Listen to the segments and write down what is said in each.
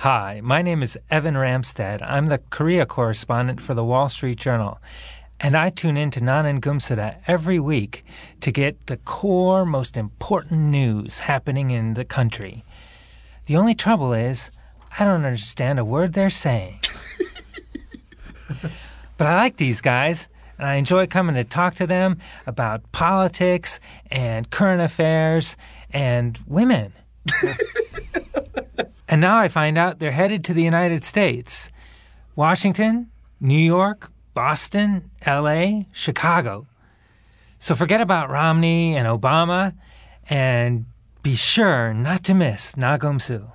Hi, my name is Evan Ramstad. I'm the Korea correspondent for the Wall Street Journal. And I tune in to Nanan Gumsada every week to get the core, most important news happening in the country. The only trouble is, I don't understand a word they're saying. but I like these guys, and I enjoy coming to talk to them about politics and current affairs and women. and now I find out they're headed to the United States Washington, New York, Boston, LA, Chicago. So forget about Romney and Obama and be sure not to miss Nagumsu.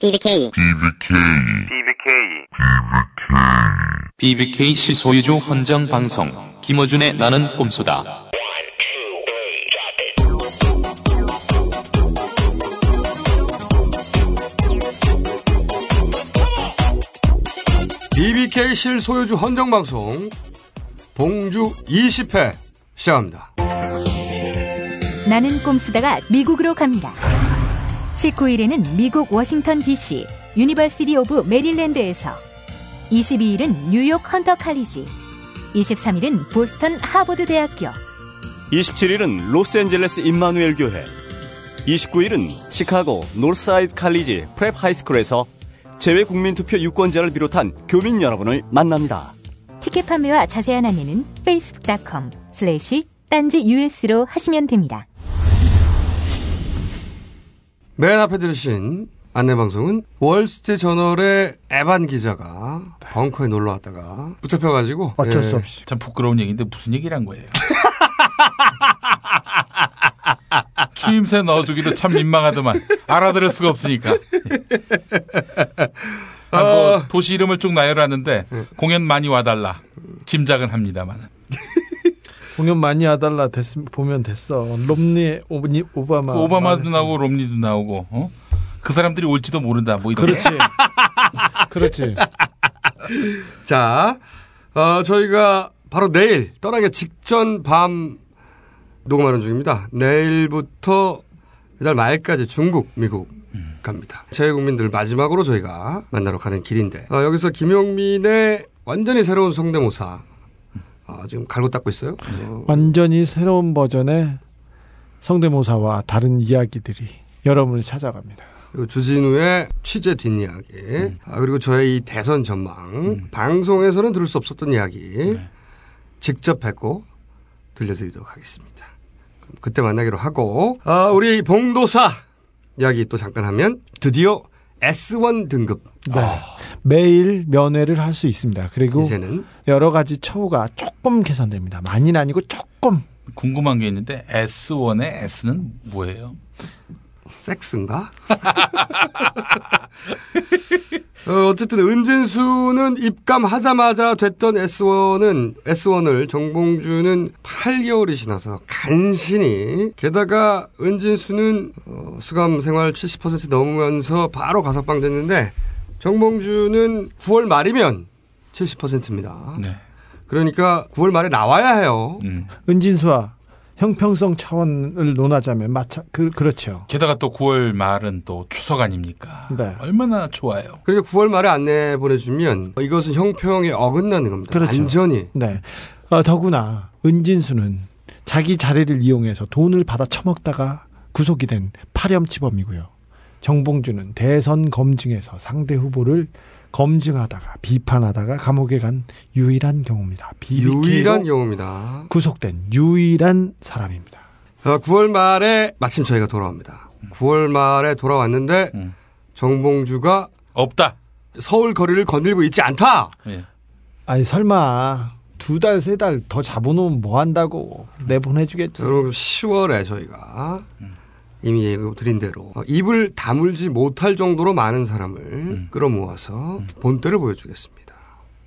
BBK. BBKC 소유주 헌정 방송 김어준의 나는 꼼수다. BBK 실소유주 헌정방송 봉주 20회 시작합니다. 나는 꼼수다가 미국으로 갑니다. 19일에는 미국 워싱턴 DC University of Maryland에서 22일은 뉴욕 헌터 칼리지 23일은 보스턴 하버드 대학교 27일은 로스앤젤레스 임마누엘 교회 29일은 시카고 노스사이드 칼리지 프랩 하이스쿨에서 재외 국민투표 유권자를 비롯한 교민 여러분을 만납니다. 티켓 판매와 자세한 안내는 facebook.com slash 딴지 us로 하시면 됩니다. 맨 앞에 들으신 안내방송은 월스트리트 저널의 에반 기자가 벙커에 놀러 왔다가 붙잡혀가지고 어쩔 예, 수 없이. 참 부끄러운 얘기인데 무슨 얘기를 한 거예요? 추임새 넣어주기도 참 민망하더만 알아들을 수가 없으니까. 아, 뭐 도시 이름을 쭉 나열하는데 공연 많이 와달라 짐작은 합니다만. 공연 많이 하달라 됐, 보면 됐어. 롬니, 오니, 오바마. 오바마도 말했어. 나오고 롬니도 나오고 어? 그 사람들이 올지도 모른다 뭐 이런. 그렇지. 그렇지. 자, 어, 저희가 바로 내일 떠나기 직전 밤 녹음하는 중입니다. 내일부터 이달 말까지 중국, 미국 갑니다. 제 국민들 마지막으로 저희가 만나러 가는 길인데 어, 여기서 김용민의 완전히 새로운 성대모사 어, 지금 갈고 닦고 있어요. 어, 완전히 새로운 버전의 성대모사와 다른 이야기들이 여러분을 찾아갑니다. 그리고 주진우의 취재 뒷이야기 아, 그리고 저의 이 대선 전망 방송에서는 들을 수 없었던 이야기 직접 뵙고 들려드리도록 하겠습니다. 그때 만나기로 하고 아, 우리 봉도사 이야기 또 잠깐 하면 드디어 S1 등급 네. 매일 면회를 할 수 있습니다. 그리고 이제는 여러 가지 처우가 조금 개선됩니다. 많이는 아니고 조금. 궁금한 게 있는데 S1의 S는 뭐예요? 섹스인가? 어, 어쨌든 은진수는 입감하자마자 됐던 S1은 S1을 정봉주는 8개월이 지나서 간신히 게다가 은진수는 어, 수감 생활 70% 넘으면서 바로 가석방 됐는데 정봉주는 9월 말이면 70%입니다. 네. 그러니까 9월 말에 나와야 해요. 음. 은진수와 형평성 차원을 논하자면 마차 그 그렇죠. 게다가 또 9월 말은 또 추석 아닙니까? 네. 얼마나 좋아요. 그러니까 9월 말에 안내 보내주면 이것은 형평에 어긋나는 겁니다. 그렇죠. 완전히 네. 어, 더구나 은진수는 자기 자리를 이용해서 돈을 받아 처먹다가 구속이 된 파렴치범이고요. 정봉주는 대선 검증에서 상대 후보를 검증하다가 비판하다가 감옥에 간 유일한 경우입니다. 유일한 경우입니다. 구속된 유일한 사람입니다. 어, 9월 말에 마침 저희가 돌아옵니다. 9월 말에 돌아왔는데 음. 정봉주가 없다. 서울 거리를 건들고 있지 않다. 예. 아니 설마 두 달 세 달 더 잡아놓으면 뭐 한다고 내보내주겠죠. 그럼 10월에 저희가 이미 예고 드린 대로 어, 입을 다물지 못할 정도로 많은 사람을 끌어모아서 본때를 보여주겠습니다.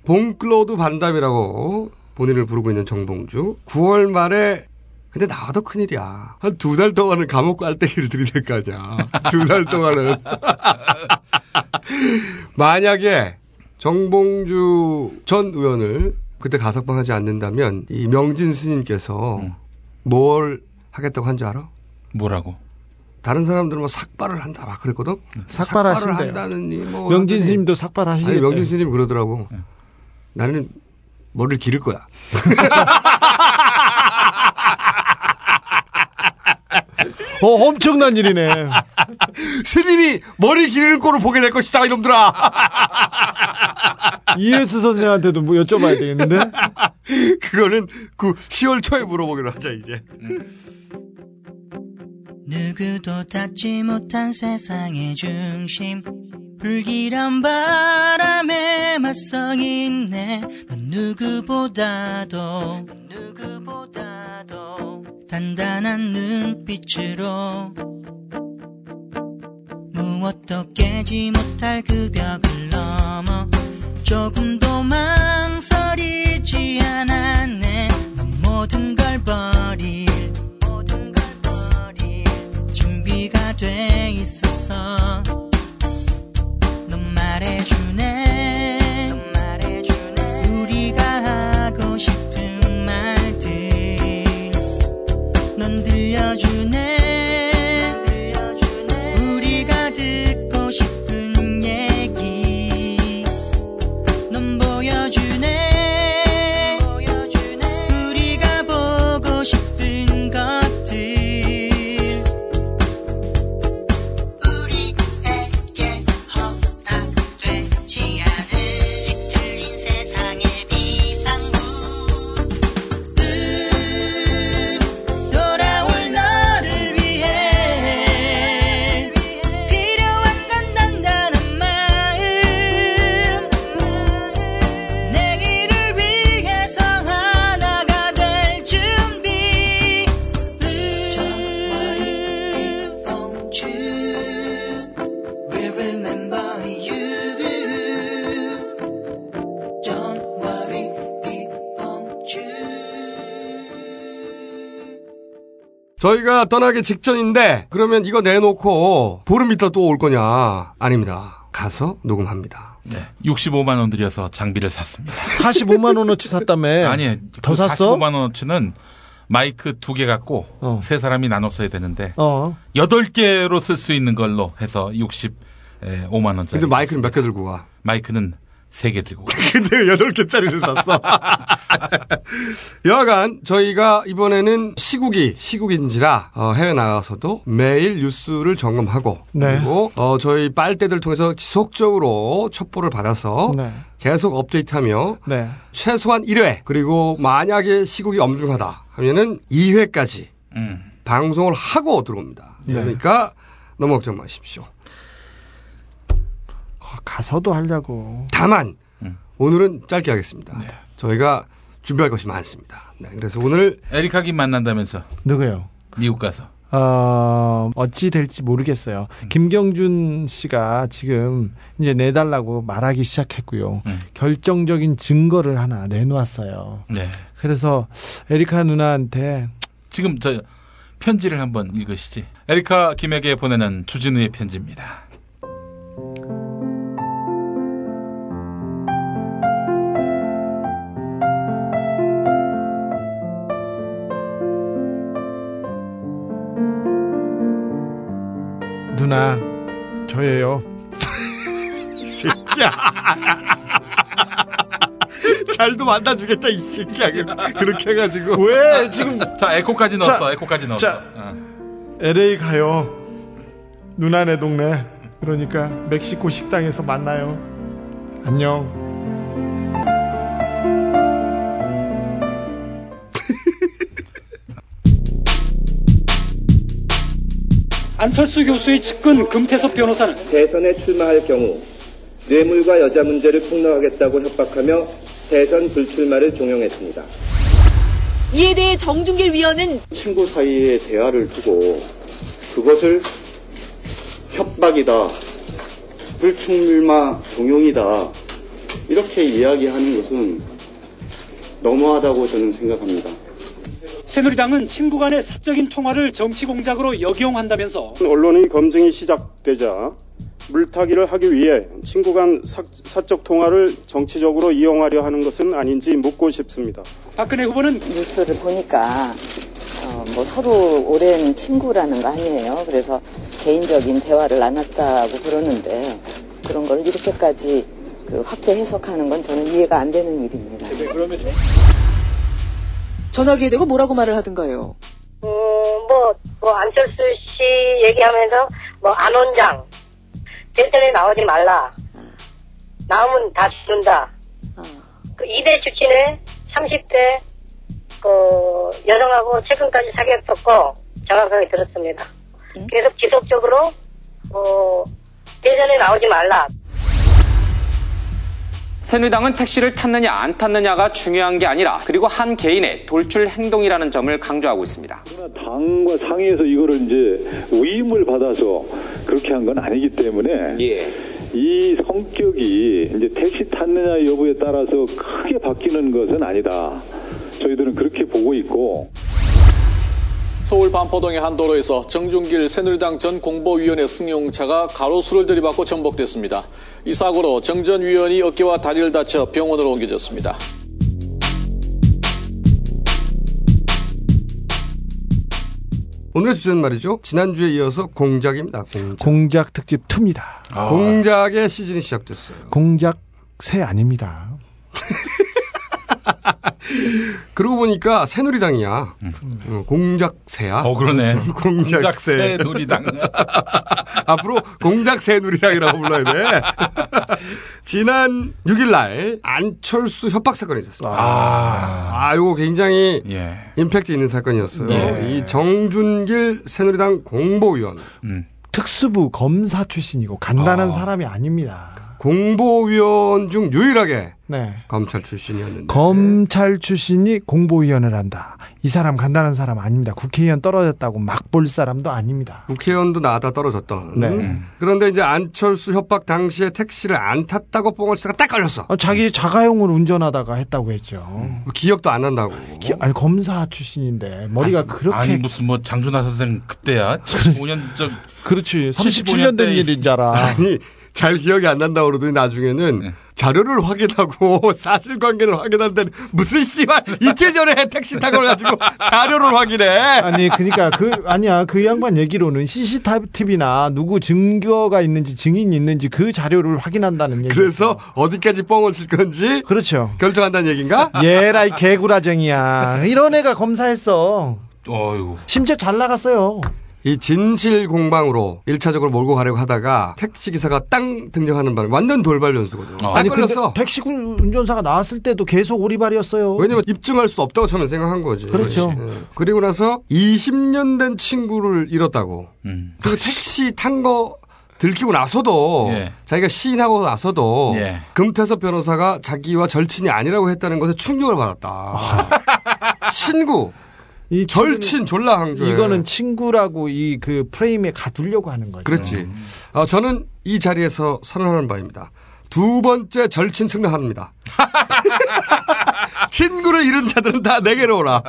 봉클로드 반담이라고 본인을 부르고 있는 정봉주 9월 말에 근데 나와도 큰일이야. 한 두 달 동안은 감옥 깔때기를 들이댈 거 아니야. 두 달 동안은. 만약에 정봉주 전 의원을 그때 가석방하지 않는다면 이 명진 스님께서 뭘 하겠다고 한 줄 알아? 뭐라고? 다른 사람들은 뭐 삭발을 한다 막 그랬거든. 삭발을 하신대요. 한다느니 뭐 명진 스님도 삭발하시겠대. 아니 명진 스님 그러더라고. 나는 머리를 기를 거야. 어, 엄청난 일이네. 스님이 머리 기를 꼴을 보게 될 것이다 이놈들아. 이해수 선생한테도 뭐 여쭤봐야 되겠는데? 그거는 그 10월 초에 물어보기로 하자 이제. 누구도 닿지 못한 세상의 중심. 불길한 바람에 맞서 있네. 넌 누구보다도 누구보다도 단단한 눈빛으로 무엇도 깨지 못할 그 벽을 넘어 조금도 망설이지 않았네. 넌 모든 걸버 돼 있었어 넌 말해주 저희가 떠나기 직전인데 그러면 이거 내놓고 보름 있다 또 올 거냐? 아닙니다. 가서 녹음합니다. 네. 65만 원 들여서 장비를 샀습니다. 45만 원어치 샀다며. 아니, 더 그 샀어? 45만 원어치는 마이크 두 개 갖고 어. 세 사람이 나눠 써야 되는데 어. 여덟 개로 쓸 수 있는 걸로 해서 65만 원짜리. 근데 마이크는 몇 개 들고 가? 마이크는 세 개 들고. 근데 8개짜리를 샀어. 여하간 저희가 이번에는 시국이 시국인지라 어, 해외 나가서도 매일 뉴스를 점검하고 네. 그리고 어, 저희 빨대들 통해서 지속적으로 첩보를 받아서 네. 계속 업데이트하며 네. 최소한 1회 그리고 만약에 시국이 엄중하다 하면은 2회까지 음. 방송을 하고 들어옵니다. 네. 그러니까 너무 걱정 마십시오. 가서도 하려고. 다만 음. 오늘은 짧게 하겠습니다. 네. 저희가 준비할 것이 많습니다. 네, 그래서 오늘 에리카 김 만난다면서 누구요? 미국 가서. 어, 어찌 될지 모르겠어요. 김경준 씨가 지금 이제 내달라고 말하기 시작했고요. 음. 결정적인 증거를 하나 내놓았어요. 네. 그래서 에리카 누나한테 지금 저 편지를 한번 읽으시지. 에리카 김에게 보내는 주진우의 편지입니다. 누나 저예요. 잘도 만나주겠다 이 새끼야 그렇게 해가지고 왜 지금 자, 에코까지 넣었어. 자, 에코까지 넣었어. 자. 어. LA 가요. 누나네 동네. 그러니까 멕시코 식당에서 만나요. 안녕. 안철수 교수의 측근 금태섭 변호사는 대선에 출마할 경우 뇌물과 여자 문제를 폭로하겠다고 협박하며 대선 불출마를 종용했습니다. 이에 대해 정준길 위원은 친구 사이의 대화를 두고 그것을 협박이다, 불출마 종용이다 이렇게 이야기하는 것은 너무하다고 저는 생각합니다. 새누리당은 친구 간의 사적인 통화를 정치 공작으로 역이용한다면서 언론의 검증이 시작되자 물타기를 하기 위해 친구 간 사, 사적 통화를 정치적으로 이용하려 하는 것은 아닌지 묻고 싶습니다. 박근혜 후보는 뉴스를 보니까 어, 뭐 서로 오랜 친구라는 거 아니에요. 그래서 개인적인 대화를 나눴다고 그러는데 그런 걸 이렇게까지 그 확대 해석하는 건 저는 이해가 안 되는 일입니다. 전화기에 대고 뭐라고 말을 하던가요? 음, 뭐, 뭐, 안철수 씨 얘기하면서, 뭐, 안원장, 대선에 나오지 말라. 나오면 다 죽는다. 그 2대 출신의 30대, 그, 여성하고 최근까지 사귀었었고, 정확하게 들었습니다. 그래서 지속적으로, 어, 대선에 나오지 말라. 새누리당은 택시를 탔느냐 안 탔느냐가 중요한 게 아니라 그리고 한 개인의 돌출 행동이라는 점을 강조하고 있습니다. 당과 상의해서 이거를 이제 위임을 받아서 그렇게 한 건 아니기 때문에 이 성격이 이제 택시 탔느냐 여부에 따라서 크게 바뀌는 것은 아니다. 저희들은 그렇게 보고 있고 서울 반포동의 한 도로에서 정준길 새누리당 전 공보위원회 승용차가 가로수를 들이받고 전복됐습니다. 이 사고로 정 전 위원이 어깨와 다리를 다쳐 병원으로 옮겨졌습니다. 오늘의 주제는 말이죠. 지난주에 이어서 공작입니다. 공작. 공작 특집 2입니다. 공작의 시즌이 시작됐어요. 공작 새 아닙니다. 그러고 보니까 새누리당이야. 어, 공작새야. 어, 그러네. 공작새. 공작새 누리당. 앞으로 공작새 누리당이라고 불러야 돼. 지난 6일날 안철수 협박 사건이 있었습니다. 아, 아, 이거 굉장히 예. 임팩트 있는 사건이었어요. 예. 이 정준길 새누리당 공보위원. 음. 특수부 검사 출신이고 간단한 아. 사람이 아닙니다. 공보위원 중 유일하게 네. 검찰 출신이었는데. 검찰 출신이 공보위원을 한다. 이 사람 간단한 사람 아닙니다. 국회의원 떨어졌다고 막 볼 사람도 아닙니다. 국회의원도 나다 떨어졌던. 네. 그런데 이제 안철수 협박 당시에 택시를 안 탔다고 뽕을 치다가 딱 걸렸어. 어, 자기 자가용으로 운전하다가 했다고 했죠. 기억도 안 난다고. 기- 아니 검사 출신인데 머리가 그렇게 아니 무슨 뭐 장준하 선생 그때야 75년 전 그렇지 75 37년 된때 일인 줄 알아. 아니 잘 기억이 안 난다고 그러더니 나중에는 네. 자료를 확인하고 사실관계를 확인한다는 무슨 씨발 이틀 전에 택시 타고 가지고 자료를 확인해. 아니 그러니까 그 아니야 그 양반 얘기로는 CCTV나 누구 증거가 있는지 증인이 있는지 그 자료를 확인한다는 얘기. 그래서 어디까지 뻥을 칠 건지 그렇죠. 결정한다는 얘기인가? 얘라 이 개구라쟁이야. 이런 애가 검사했어. 어이구. 심지어 잘 나갔어요. 이 진실 공방으로 1차적으로 몰고 가려고 하다가 택시 기사가 땅 등장하는 바람에 완전 돌발 변수거든요. 딱 아니 걸렸어. 택시 군- 운전사가 나왔을 때도 계속 오리발이었어요. 왜냐면 입증할 수 없다고 처음에 생각한 거지. 그렇죠. 예. 그리고 나서 20년 된 친구를 잃었다고. 음. 그리고 택시 탄 거 들키고 나서도 예. 자기가 시인하고 나서도 예. 금태섭 변호사가 자기와 절친이 아니라고 했다는 것에 충격을 받았다. 친구, 이 절친 졸라 강조해. 이거는 친구라고 이 그 프레임에 가두려고 하는 거죠. 그렇지. 어, 저는 이 자리에서 선언하는 바입니다. 두 번째 절친 승낙합니다. 친구를 잃은 자들은 다 내게로 오라.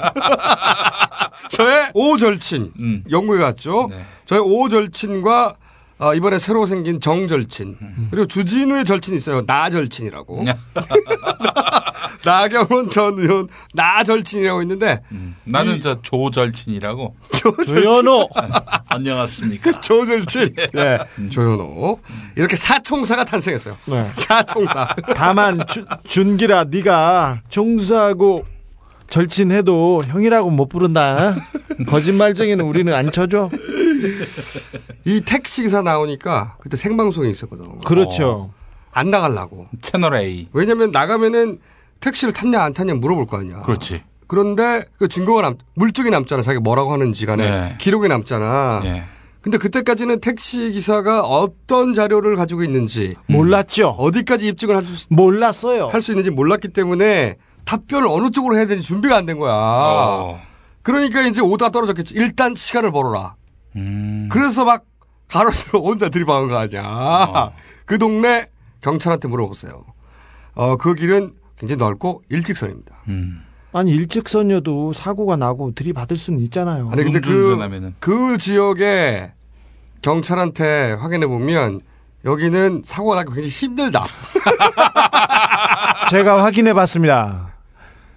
저의 오절친 음. 영국에 갔죠. 네. 저의 오절친과 어, 이번에 새로 생긴 정절친 그리고 주진우의 절친이 있어요. 나절친이라고. 나경원 전 의원 나절친이라고 있는데 나는 저 조절친이라고. 조현호. 안녕하십니까. 조절친. 네. 조현호. 이렇게 사총사가 탄생했어요. 네. 사총사. 다만 주- 준기라 네가 총수하고 절친해도 형이라고 못 부른다. 거짓말쟁이는 우리는 안 쳐줘. 이 택시 기사 나오니까 그때 생방송에 있었거든. 그렇죠. 안 나가려고. 채널 A. 왜냐면 나가면은 택시를 탔냐 안 탔냐 물어볼 거 아니야. 그렇지. 그런데 그 증거가 남, 물증이 남잖아. 자기가 뭐라고 하는지 간에 네. 기록이 남잖아. 예. 근데 그때까지는 택시 기사가 어떤 자료를 가지고 있는지 몰랐죠. 어디까지 입증을 할 수 몰랐어요. 할 수 있는지 몰랐기 때문에 답변을 어느 쪽으로 해야 되는지 준비가 안 된 거야. 어. 그러니까 이제 오다가 떨어졌겠지. 일단 시간을 벌어라. 음. 그래서 막 가로수로 혼자 들이박은 거 아니야. 어. 그 동네 경찰한테 물어보세요. 어, 그 길은 굉장히 넓고 일직선입니다. 음. 아니 일직선이어도 사고가 나고 들이받을 수는 있잖아요. 아니 근데 그. 그 지역에 경찰한테 확인해 보면 여기는 사고가 나기 굉장히 힘들다. 제가 확인해 봤습니다.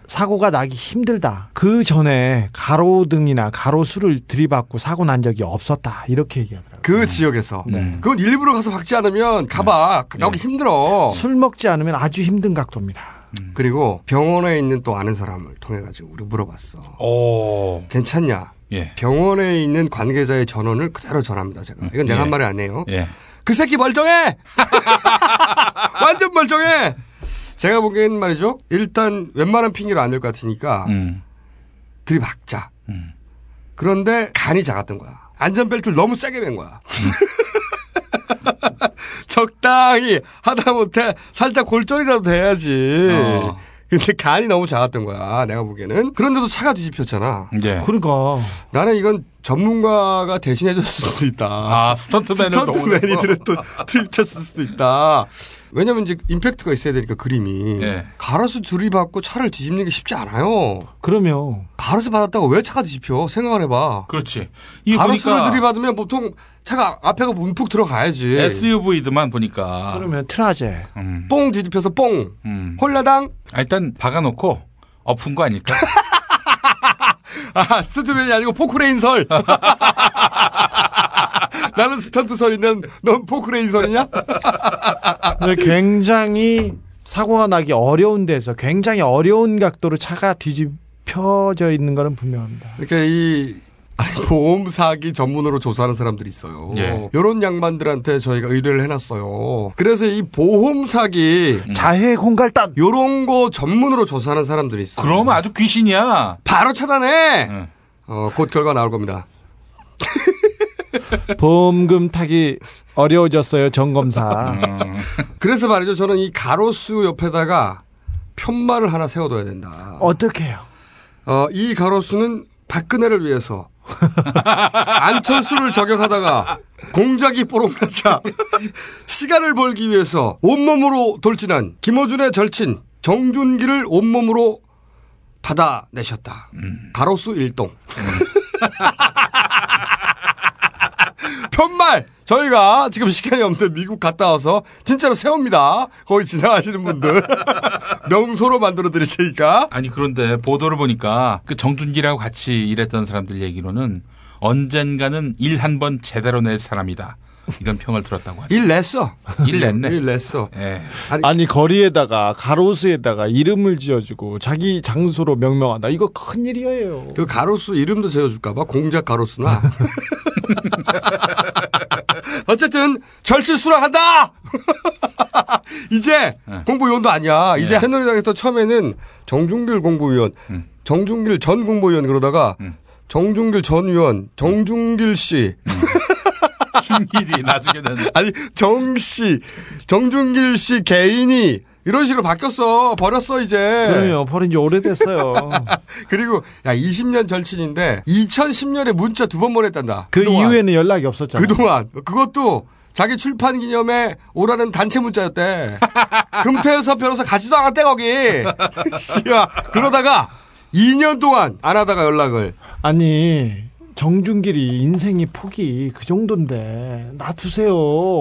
사고가 나기 힘들다. 그 전에 가로등이나 가로수를 들이받고 사고 난 적이 없었다. 이렇게 얘기하더라고요. 그 지역에서. 네. 그건 일부러 가서 박지 않으면 가봐. 나오기 힘들어. 술 먹지 않으면 아주 힘든 각도입니다. 그리고 병원에 있는 또 아는 사람을 통해 가지고 우리 물어봤어. 오. 괜찮냐? 예. 병원에 있는 관계자의 전원을 그대로 전합니다, 제가. 이건 내가 예. 한 말이 아니에요. 예. 그 새끼 멀쩡해! 완전 멀쩡해! 제가 보기엔 말이죠. 일단 웬만한 핑계로 안 될 것 같으니까 음. 들이박자. 그런데 간이 작았던 거야. 안전벨트를 너무 세게 맨 거야. 적당히 하다못해 살짝 골절이라도 돼야지. 어. 근데 간이 너무 작았던 거야. 내가 보기에는. 그런데도 차가 뒤집혔잖아. 예. 그러니까 나는 이건 전문가가 대신해줬을 수도 있다. 아, 스턴트맨을 스턴트맨이들은 또 들켰을 수도 있다. 왜냐면 이제 임팩트가 있어야 되니까 그림이. 예. 가로수 들이받고 차를 뒤집는 게 쉽지 않아요. 그러면 가로수 받았다고 왜 차가 뒤집혀? 생각을 해봐. 그렇지. 가로수를 보니까 들이받으면 보통 차가 앞에가 문푹 들어가야지. SUV들만 보니까 그러면 트라제 음. 뽕 뒤집혀서 뽕. 음. 홀라당. 아, 일단 박아놓고 엎은 거 아닐까? 아, 스턴트맨이 아니고 포크레인설. 나는 스턴트설인데 넌 포크레인설이냐? 네, 굉장히 사고가 나기 어려운 데서 굉장히 어려운 각도로 차가 뒤집혀져 있는 거는 분명합니다. 그러니까 이 보험 사기 전문으로 조사하는 사람들이 있어요. 예. 이런 양반들한테 저희가 의뢰를 해놨어요. 그래서 이 보험 사기 자해 공갈단 요런 거 전문으로 조사하는 사람들이 있어요. 그러면 아주 귀신이야. 바로 차단해. 응. 어, 곧 결과 나올 겁니다. 보험금 타기 어려워졌어요 정검사. 음. 그래서 말이죠. 저는 이 가로수 옆에다가 편말을 하나 세워둬야 된다. 어떻게요? 어, 이 가로수는 박근혜를 위해서 안철수를 저격하다가 공작이 뽀록나자 시간을 벌기 위해서 온몸으로 돌진한 김어준의 절친 정준기를 온몸으로 받아내셨다. 가로수 일동. 편말 저희가 지금 시간이 없는데 미국 갔다 와서 진짜로 세웁니다. 거기 지나가시는 분들 명소로 만들어 드릴 테니까. 아니 그런데 보도를 보니까 그 정준기라고 같이 일했던 사람들 얘기로는 언젠가는 일 한 번 제대로 낼 사람이다. 이런 평을 들었다고 하죠. 일 냈어. 일 냈네. 일 냈어. 예. 아니 거리에다가 가로수에다가 이름을 지어주고 자기 장소로 명명한다. 이거 큰 일이에요. 그 가로수 이름도 지어줄까봐 공작 가로수나. 어쨌든 절친 수락한다. 이제 공보위원도 아니야. 이제 예. 새누리당에서 처음에는 정준길 공보위원, 정준길 전 공보위원 그러다가 정준길 전 의원, 정준길 씨. 준길이 나중에는 아니 정 씨, 정준길 씨 개인이 이런 식으로 바뀌었어. 버렸어 이제. 그럼요. 버린 지 오래됐어요. 그리고 야 20년 절친인데 2010년에 문자 두 번 보냈단다. 그 그동안. 이후에는 연락이 없었잖아요. 그동안 그것도 자기 출판 기념에 오라는 단체 문자였대. 금태섭 변호사 가지도 않았대 거기. 씨야 그러다가 2년 동안 안 하다가 연락을. 아니 정준길이 인생이 폭이 그 정도인데 놔두세요.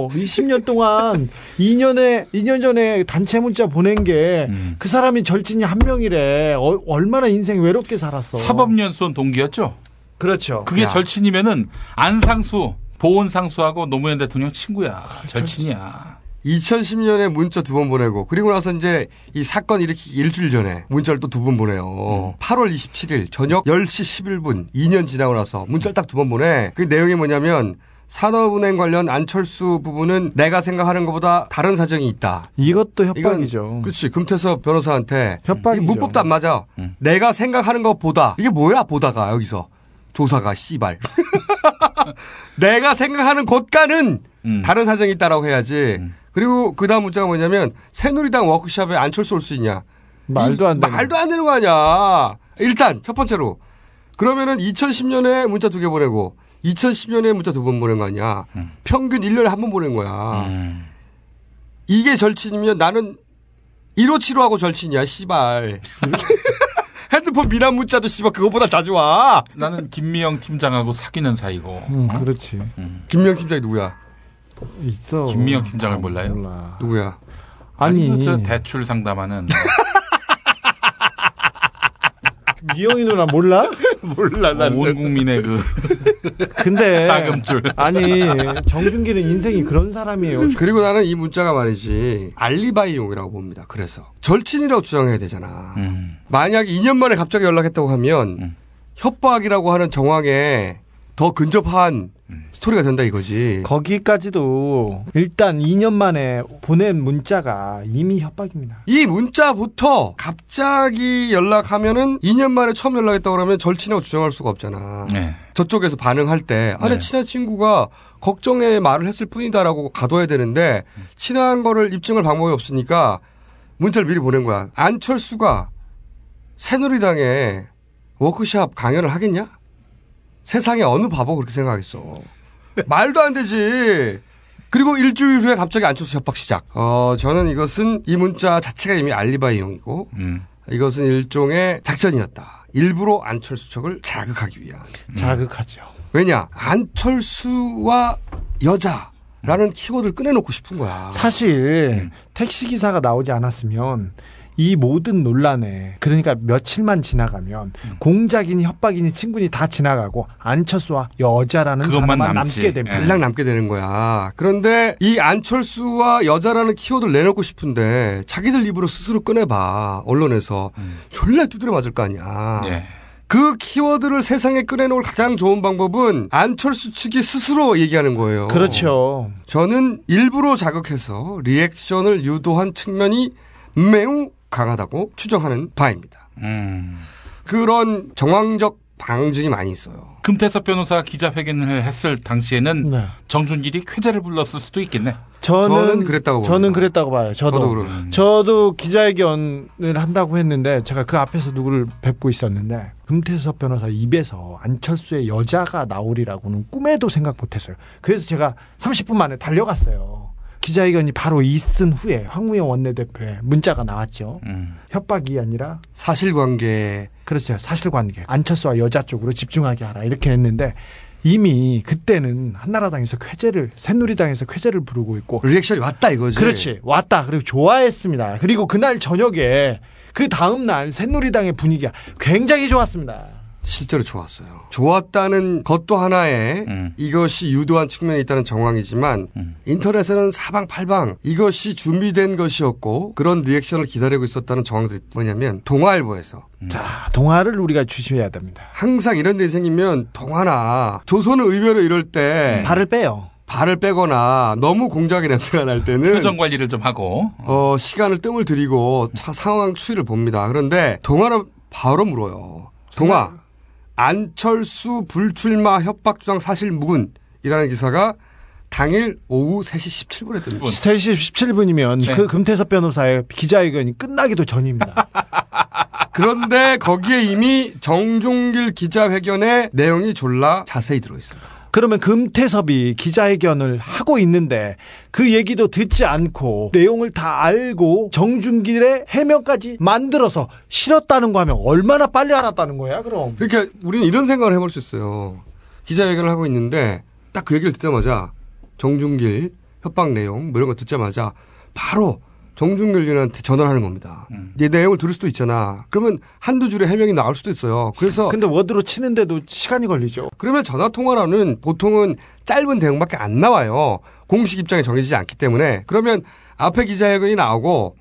20년 동안 2년에 2년 전에 단체 문자 보낸 게그 사람이 절친이 한 명이래. 어, 얼마나 인생 외롭게 살았어. 사법연수원 동기였죠. 그렇죠. 그게 야. 절친이면은 안상수 보훈상수하고 노무현 대통령 친구야. 절친이야. 2010년에 문자 두 번 보내고 그리고 나서 이제 이 사건 일으키기 일주일 전에 문자를 또 두 번 보내요. 8월 27일 저녁 10시 11분 2년 지나고 나서 문자를 딱 두 번 보내. 그 내용이 뭐냐면 산업은행 관련 안철수 부분은 내가 생각하는 것보다 다른 사정이 있다. 이것도 협박이죠. 그렇지. 금태섭 변호사한테 협박이죠. 이 문법도 안 맞아. 내가 생각하는 것보다 이게 뭐야 보다가 여기서 조사가 씨발. 내가 생각하는 곳과는 음. 다른 사정이 있다라고 해야지. 그리고 그 다음 문자가 뭐냐면 새누리당 워크숍에 안철수 올 수 있냐. 말도 안 이- 되는. 말도 안 되는 거 아니야. 일단 첫 번째로 그러면은 2010년에 문자 두 개 보내고 2010년에 문자 두 번 보낸 거 아니야. 평균 1년에 한 번 보낸 거야. 이게 절친이면 나는 1575하고 절친이야, 씨발. 핸드폰 미남 문자도 씨발 그거보다 자주 와. 나는 김미영 팀장하고 사귀는 사이고. 음, 어? 그렇지. 김명 팀장이 누구야? 있어. 김미영 팀장을 몰라요? 몰라. 누구야? 아니, 그저 대출 상담하는 미영이 누나 몰라? 몰라 어, 온 국민의 그 근데 자금줄. 아니 정준기는 인생이 그런 사람이에요. 그리고 나는 이 문자가 말이지 알리바이용이라고 봅니다. 그래서 절친이라고 주장해야 되잖아. 음. 만약 2년 만에 갑자기 연락했다고 하면 협박이라고 하는 정황에 더 근접한 스토리가 된다 이거지. 거기까지도 일단 2년 만에 보낸 문자가 이미 협박입니다. 이 문자부터 갑자기 연락하면은 2년 만에 처음 연락했다고 그러면 절친이라고 주장할 수가 없잖아. 네. 저쪽에서 반응할 때 아니 네. 친한 친구가 걱정에 말을 했을 뿐이다라고 가둬야 되는데 친한 거를 입증할 방법이 없으니까 문자를 미리 보낸 거야. 안철수가 새누리당에 워크샵 강연을 하겠냐? 세상에 어느 바보 그렇게 생각하겠어. 말도 안 되지. 그리고 일주일 후에 갑자기 안철수 협박 시작. 어, 저는 이것은 이 문자 자체가 이미 알리바이용이고 음. 이것은 일종의 작전이었다. 일부러 안철수 측을 자극하기 위한. 자극하죠. 왜냐? 안철수와 여자 라는 키워드를 꺼내놓고 싶은 거야. 사실 택시 기사가 나오지 않았으면 이 모든 논란에 그러니까 며칠만 지나가면 공작이니 협박이니 친분이 다 지나가고 안철수와 여자라는 그것만 단어만 남지. 남게 됩니다. 달랑 남게 되는 거야. 그런데 이 안철수와 여자라는 키워드를 내놓고 싶은데 자기들 입으로 스스로 꺼내봐. 언론에서. 졸라 두드려 맞을 거 아니야. 예. 그 키워드를 세상에 꺼내놓을 가장 좋은 방법은 안철수 측이 스스로 얘기하는 거예요. 그렇죠. 저는 일부러 자극해서 리액션을 유도한 측면이 매우 강하다고 추정하는 바입니다. 음. 그런 정황적 방증이 많이 있어요. 금태섭 변호사가 기자회견을 했을 당시에는 네. 정준길이 쾌재를 불렀을 수도 있겠네. 저는, 저는 그랬다고 저는 봅니다. 그랬다고 봐요. 저도 저도 그래요. 저도 기자회견을 한다고 했는데 제가 그 앞에서 누구를 뵙고 있었는데 금태섭 변호사 입에서 안철수의 여자가 나오리라고는 꿈에도 생각 못했어요. 그래서 제가 30분 만에 달려갔어요. 기자회견이 바로 있은 후에 황무영 원내대표의 문자가 나왔죠. 음. 협박이 아니라 사실관계. 그렇죠. 사실관계. 안철수와 여자 쪽으로 집중하게 하라 이렇게 했는데 이미 그때는 한나라당에서 쾌재를 새누리당에서 쾌재를 부르고 있고 리액션이 왔다 이거지. 그렇지 왔다 그리고 좋아했습니다. 그리고 그날 저녁에 그 다음 날 새누리당의 분위기가 굉장히 좋았습니다. 실제로 좋았어요. 좋았다는 것도 하나의 음. 이것이 유도한 측면이 있다는 정황이지만 인터넷에는 사방팔방 이것이 준비된 것이었고 그런 리액션을 기다리고 있었다는 정황들이 뭐냐면 동아일보에서 자 동화를 우리가 주시해야 됩니다. 항상 이런 일이 생기면 동아나 조선의 의외로 이럴 때 발을 빼요. 발을 빼거나 너무 공작의 냄새가 날 때는 표정 관리를 좀 하고. 어, 시간을 뜸을 들이고 차- 상황 추이를 봅니다. 그런데 동아는 바로 물어요. 동아, 안철수 불출마 협박 주장 사실 무근이라는 기사가 당일 오후 3시 17분에 뜹니다. 3시 17분이면 네. 그 금태섭 변호사의 기자회견이 끝나기도 전입니다. 그런데 거기에 이미 정종길 기자회견의 내용이 졸라 자세히 들어있어요. 그러면 금태섭이 기자회견을 하고 있는데 그 얘기도 듣지 않고 내용을 다 알고 정준길의 해명까지 만들어서 실었다는 거 하면 얼마나 빨리 알았다는 거야 그럼 그러니까 우리는 이런 생각을 해볼 수 있어요. 기자회견을 하고 있는데 딱 그 얘기를 듣자마자 정준길 협박 내용 뭐 이런 거 듣자마자 바로 정준길 의원한테 전화를 하는 겁니다. 이 내용을 들을 수도 있잖아. 그러면 한두 줄의 해명이 나올 수도 있어요. 그래서 근데 워드로 치는데도 시간이 걸리죠. 그러면 전화 통화라는 보통은 짧은 대응밖에 안 나와요. 공식 입장이 정해지지 않기 때문에 그러면 앞에 기자회견이 나오고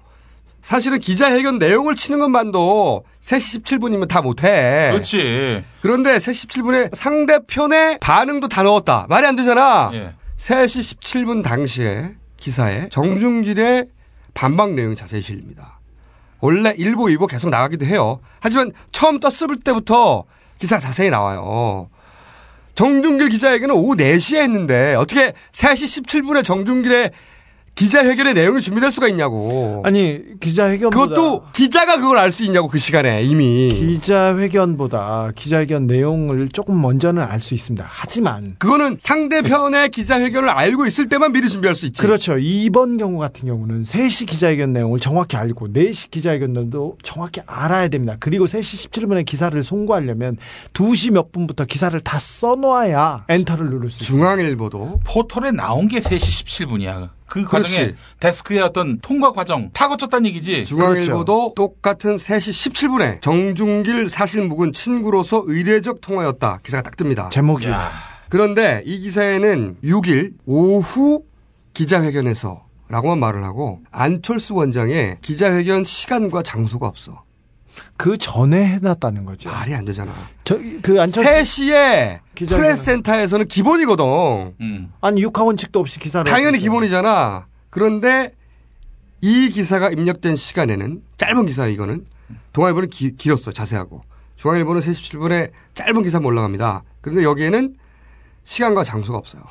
사실은 기자회견 내용을 치는 것만도 3시 17분이면 다 못해. 그렇지. 그런데 3시 17분에 상대편의 반응도 다 넣었다. 말이 안 되잖아. 예. 3시 17분 당시에 기사에 정준길의 반박 내용이 자세히 실립니다. 원래 일보, 이보 계속 나가기도 해요. 하지만 처음 떴을 때부터 기사가 자세히 나와요. 정준길 기자회견은 오후 4시에 했는데 어떻게 3시 17분에 정준길의 기자회견의 내용이 준비될 수가 있냐고. 아니 기자회견보다 그것도 기자가 그걸 알 수 있냐고 그 시간에 이미. 기자회견보다 기자회견 내용을 조금 먼저는 알 수 있습니다. 하지만 그거는 상대편의 기자회견을 알고 있을 때만 미리 준비할 수 있지. 그렇죠. 이번 경우 같은 경우는 3시 기자회견 내용을 정확히 알고 4시 기자회견 내용도 정확히 알아야 됩니다. 그리고 3시 17분에 기사를 송구하려면 2시 몇 분부터 기사를 다 써놓아야 엔터를 누를 수 있어요. 중앙일보도 포털에 나온 게 3시 17분이야. 그 그렇지. 과정에 데스크의 어떤 통과 과정 다 거쳤다는 얘기지. 중앙일보도 똑같은 3시 17분에 정중길 사실 묵은 친구로서 의례적 통화였다. 기사가 딱 뜹니다. 제목이 그런데 이 기사에는 6일 오후 기자회견에서 라고만 말을 하고 안철수 원장의 기자회견 시간과 장소가 없어. 그 전에 해놨다는 거죠. 말이 안 되잖아. 저 그 안철수 3시에 기자회견. 프레스센터에서는 기본이거든. 음. 아니 육하원칙도 없이 기사를 당연히. 기본이잖아. 그런데 이 기사가 입력된 시간에는 짧은 기사 이거는 동아일보는 기- 길었어 자세하고 중앙일보는 3시 17분에 짧은 기사 올라갑니다. 그런데 여기에는 시간과 장소가 없어요.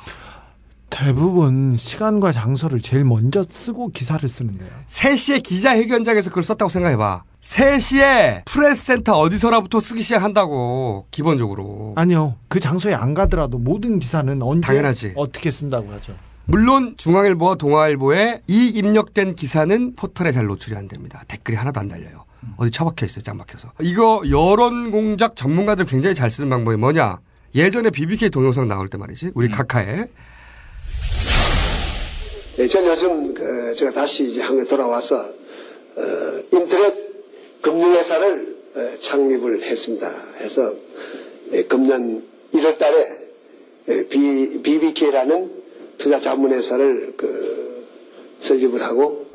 대부분 시간과 장소를 제일 먼저 쓰고 기사를 쓰는데요. 3시에 기자회견장에서 그걸 썼다고 생각해봐. 3시에 프레스센터 어디서라부터 쓰기 시작한다고 기본적으로. 아니요. 그 장소에 안 가더라도 모든 기사는 언제 당연하지. 어떻게 쓴다고 하죠. 물론 중앙일보와 동아일보에 이 입력된 기사는 포털에 잘 노출이 안 됩니다. 댓글이 하나도 안 달려요. 어디 처박혀 있어요. 짱 박혀서. 이거 여론 공작 전문가들 굉장히 잘 쓰는 방법이 뭐냐? 예전에 BBK 동영상 나올 때 말이지. 우리 카카에 예, 저는 요즘 그 제가 다시 이제 한국에 돌아와서 어, 인터넷 금융회사를 어, 창립을 했습니다. 해서 예, 금년 1월 달에 예, B, BBK라는 투자 자문회사를 그 설립을 하고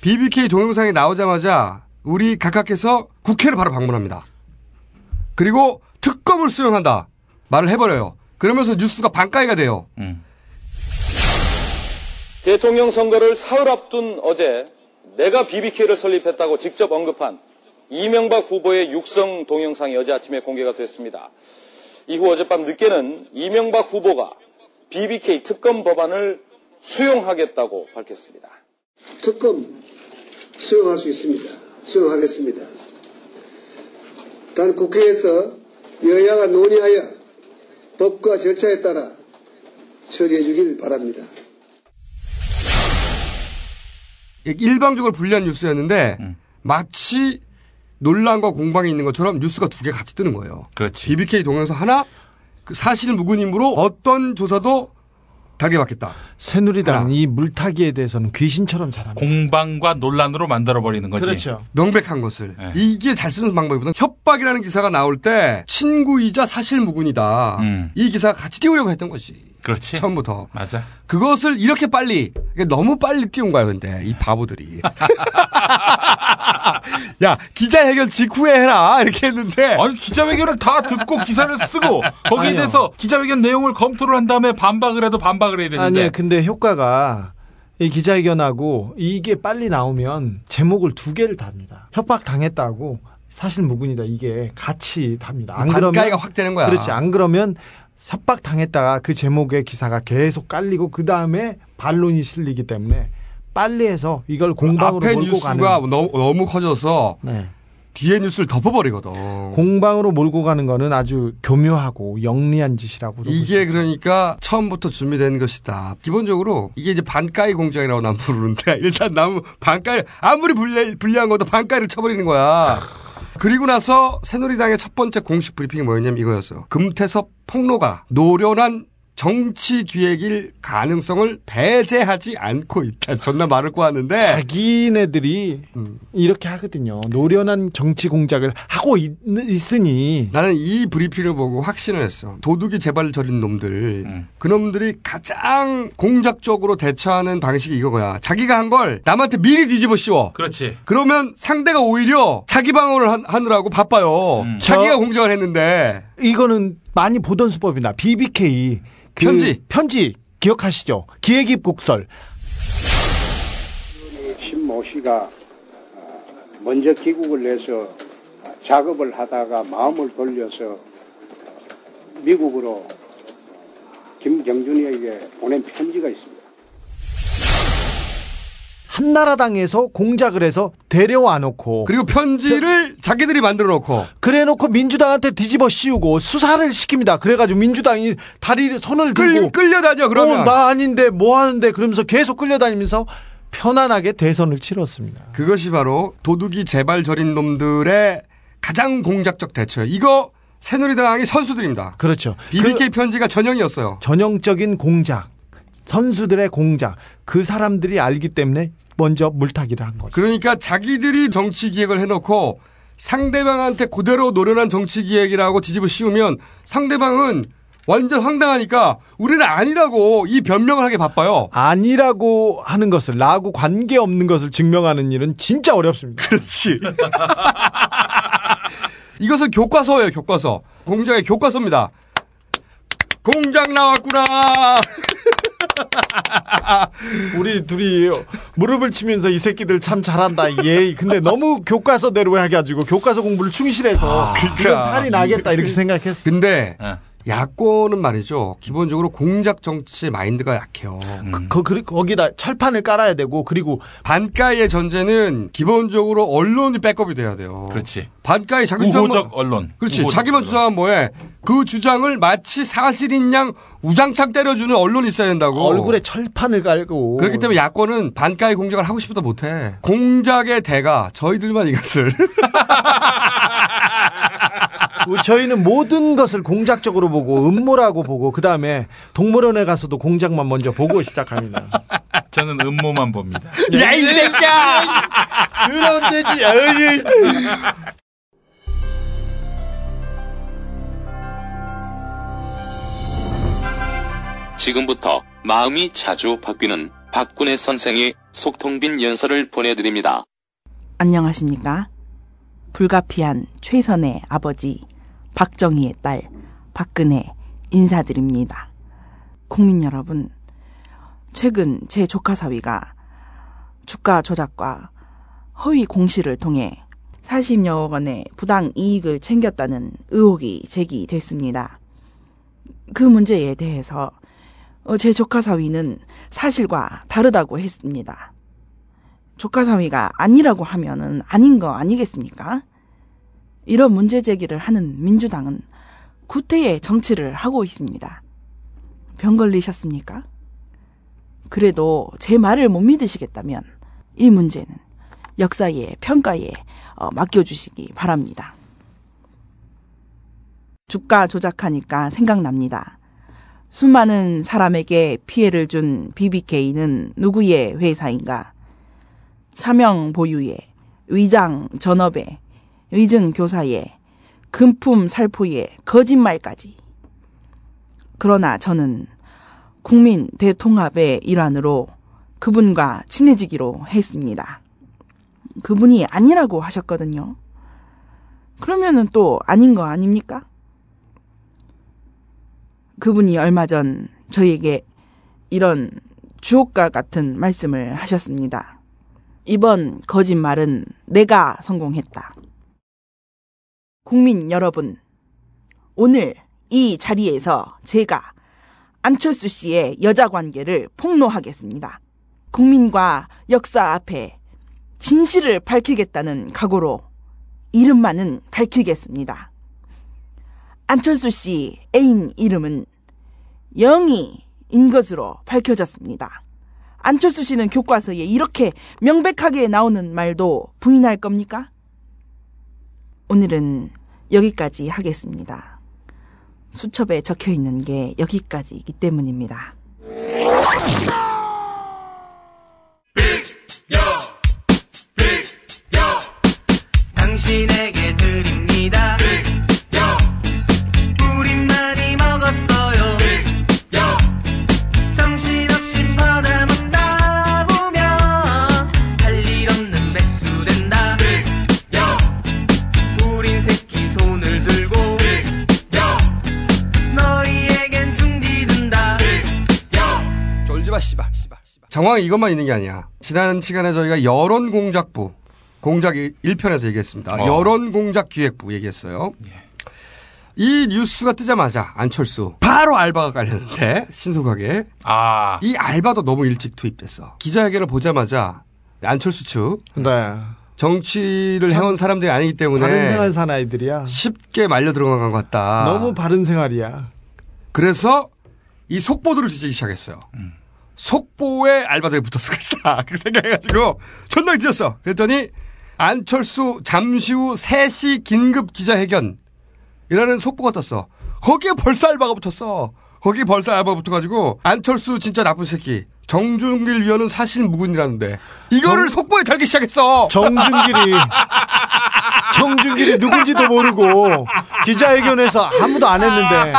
BBK 동영상이 나오자마자 우리 각각께서 국회를 바로 방문합니다. 그리고 특검을 수용한다. 말을 해버려요. 그러면서 뉴스가 반가이가 돼요. 대통령 선거를 사흘 앞둔 어제 내가 BBK를 설립했다고 직접 언급한 이명박 후보의 육성 동영상이 어제 아침에 공개가 됐습니다. 이후 어젯밤 늦게는 이명박 후보가 BBK 특검 법안을 수용하겠다고 밝혔습니다. 특검 수용할 수 있습니다. 수용하겠습니다. 단 국회에서 여야가 논의하여 법과 절차에 따라 처리해 주길 바랍니다. 일방적으로 불리한 뉴스였는데 마치 논란과 공방이 있는 것처럼 뉴스가 두 개 같이 뜨는 거예요. 그렇지. BBK 동영상 하나, 그 사실 무근임으로 어떤 조사도 달게 받겠다. 새누리당 이 물타기에 대해서는 귀신처럼 잘합니다. 공방과 논란으로 만들어버리는 거지. 그렇죠. 명백한 것을. 네. 이게 잘 쓰는 방법이거든. 협박이라는 기사가 나올 때 친구이자 사실 무근이다. 음. 이 기사가 같이 띄우려고 했던 거지. 그렇지. 처음부터. 맞아. 그것을 이렇게 빨리, 너무 빨리 띄운 거야, 근데. 이 바보들이. 야, 기자회견 직후에 해라. 이렇게 했는데. 아니 기자회견을 다 듣고 기사를 쓰고 거기에 아니요. 대해서 기자회견 내용을 검토를 한 다음에 반박을 해도 반박을 해야 되는데. 아니요. 근데 효과가 이 기자회견하고 이게 빨리 나오면 제목을 두 개를 답니다. 협박 당했다고 사실 무근이다 이게 같이 답니다. 안 그러면 반가이가 확 되는 거야. 그렇지. 안 그러면 협박 당했다가 그 제목의 기사가 계속 깔리고 그 다음에 반론이 실리기 때문에 빨리 해서 이걸 공방으로 앞에 몰고 뉴스가 가는 너무, 너무 커져서 네. 뒤에 뉴스를 덮어버리거든. 공방으로 몰고 가는 거는 아주 교묘하고 영리한 짓이라고 이게 그러니까 처음부터 준비된 것이다. 기본적으로 이게 이제 반가이 공작이라고 난 부르는데 일단 나무 반가이 아무리 불리, 불리한 것도 반가이를 쳐버리는 거야. 그리고 나서 새누리당의 첫 번째 공식 브리핑이 뭐였냐면 이거였어요. 금태섭 폭로가 노련한 정치 기획일 가능성을 배제하지 않고 있다. 존나 말을 꼬았는데 자기네들이 이렇게 하거든요. 노련한 정치 공작을 하고 있, 으니 나는 이 브리핑을 보고 확신을 했어. 도둑이 재발 저린 놈들. 그 놈들이 가장 공작적으로 대처하는 방식이 이거야. 자기가 한 걸 남한테 미리 뒤집어 씌워. 그렇지. 그러면 상대가 오히려 자기 방어를 한- 하느라고 바빠요. 자기가 저- 공작을 했는데. 이거는 많이 보던 수법이다. BBK 그 편지. 편지 기억하시죠? 기획입 국설. 신모 씨가 어, 먼저 귀국을 해서 작업을 하다가 마음을 돌려서 미국으로 김경준이에게 보낸 편지가 있습니다. 한나라당에서 공작을 해서 데려와 놓고 그리고 편지를 자기들이 만들어 놓고 그래 놓고 민주당한테 뒤집어 씌우고 수사를 시킵니다. 그래가지고 민주당이 다리 손을 끌, 들고 끌 려다녀 그러면. 어, 나 아닌데 뭐 하는데 그러면서 계속 끌려다니면서 편안하게 대선을 치렀습니다. 그것이 바로 도둑이 재발 저린 놈들의 가장 공작적 대처예요. 이거 새누리당이 선수들입니다. 그렇죠. BBK 편지가 전형이었어요. 전형적인 공작. 선수들의 공작 그 사람들이 알기 때문에 먼저 물타기를 한 거죠. 그러니까 자기들이 정치 기획을 해놓고 상대방한테 그대로 노련한 정치 기획이라고 뒤집어 씌우면 상대방은 완전 황당하니까 우리는 아니라고 이 변명을 하게 바빠요. 아니라고 하는 것을 나하고 관계 없는 것을 증명하는 일은 진짜 어렵습니다. 그렇지. 이것은 교과서예요, 교과서. 공장의 교과서입니다. 공장 나왔구나. 우리 둘이 무릎을 치면서 이 새끼들 참 잘한다. 예. 근데 너무 교과서대로 해가지고 교과서 공부를 충실해서 이건 탈이 나겠다 이렇게 생각했어. 근데 야권은 말이죠. 기본적으로 공작 정치 마인드가 약해요. 그, 그, 거기다 철판을 깔아야 되고 그리고 반가의 전제는 기본적으로 언론이 백업이 돼야 돼요. 그렇지. 반가의 자기 우호적 주장만 언론. 그렇지. 우호적 자기만 언론. 주장하면 뭐해? 그 주장을 마치 사실인 양 우장창 때려주는 언론이 있어야 된다고. 얼굴에 철판을 깔고 그렇기 때문에 야권은 반가의 공작을 하고 싶어도 못해. 공작의 대가 저희들만 이것을 저희는 모든 것을 공작적으로 보고 음모라고 보고 그 다음에 동물원에 가서도 공작만 먼저 보고 시작합니다. 저는 음모만 봅니다. 야 이 새끼야! 그런 데지. 지금부터 마음이 자주 바뀌는 박군의 선생의 속통빈 연설을 보내드립니다. 안녕하십니까? 불가피한 최선의 아버지 박정희의 딸 박근혜 인사드립니다. 국민 여러분, 최근 제 조카 사위가 주가 조작과 허위 공시를 통해 40여억 원의 부당 이익을 챙겼다는 의혹이 제기됐습니다. 그 문제에 대해서 어, 제 조카 사위는 사실과 다르다고 했습니다. 조카 사위가 아니라고 하면은 아닌 거 아니겠습니까? 이런 문제 제기를 하는 민주당은 구태의 정치를 하고 있습니다. 병 걸리셨습니까? 그래도 제 말을 못 믿으시겠다면 이 문제는 역사의 평가에 어, 맡겨주시기 바랍니다. 주가 조작하니까 생각납니다. 수많은 사람에게 피해를 준 BBK는 누구의 회사인가? 차명 보유에, 위장 전업에, 의증 교사에, 금품 살포에, 거짓말까지. 그러나 저는 국민 대통합의 일환으로 그분과 친해지기로 했습니다. 그분이 아니라고 하셨거든요. 그러면은 또 아닌 거 아닙니까? 그분이 얼마 전 저에게 이런 주옥과 같은 말씀을 하셨습니다. 이번 거짓말은 내가 성공했다. 국민 여러분, 오늘 이 자리에서 제가 안철수 씨의 여자 관계를 폭로하겠습니다. 국민과 역사 앞에 진실을 밝히겠다는 각오로 이름만은 밝히겠습니다. 안철수 씨 애인 이름은 영희인 것으로 밝혀졌습니다. 안철수 씨는 교과서에 이렇게 명백하게 나오는 말도 부인할 겁니까? 오늘은 여기까지 하겠습니다. 수첩에 적혀 있는 게 여기까지이기 때문입니다. 당신에게 정황 이것만 있는 게 아니야. 지난 시간에 저희가 여론 공작부, 공작 1편에서 얘기했습니다. 어. 여론 공작 기획부 얘기했어요. 이 뉴스가 뜨자마자 안철수 바로 알바가 깔렸는데 신속하게 아. 이 알바도 너무 일찍 투입됐어. 기자회견을 보자마자 안철수 측 네. 정치를 해온 사람들이 아니기 때문에 바른 생활 산 아이들이야. 쉽게 말려 들어간 것 같다. 너무 바른 생활이야. 그래서 이 속보들을 뒤지기 시작했어요. 속보에 알바들이 붙었을 것이다. 그렇게 생각해가지고 존나 뒤졌어. 그랬더니 안철수 잠시 후 3시 긴급 기자회견 이라는 속보가 떴어. 거기에 벌써 알바가 붙었어. 거기 벌써 알바 붙어가지고 안철수 진짜 나쁜 새끼. 정준길 위원은 사실 무근이라는데 이거를 속보에 달기 시작했어. 정준길이 정준길이 누군지도 모르고 기자회견에서 아무도 안 했는데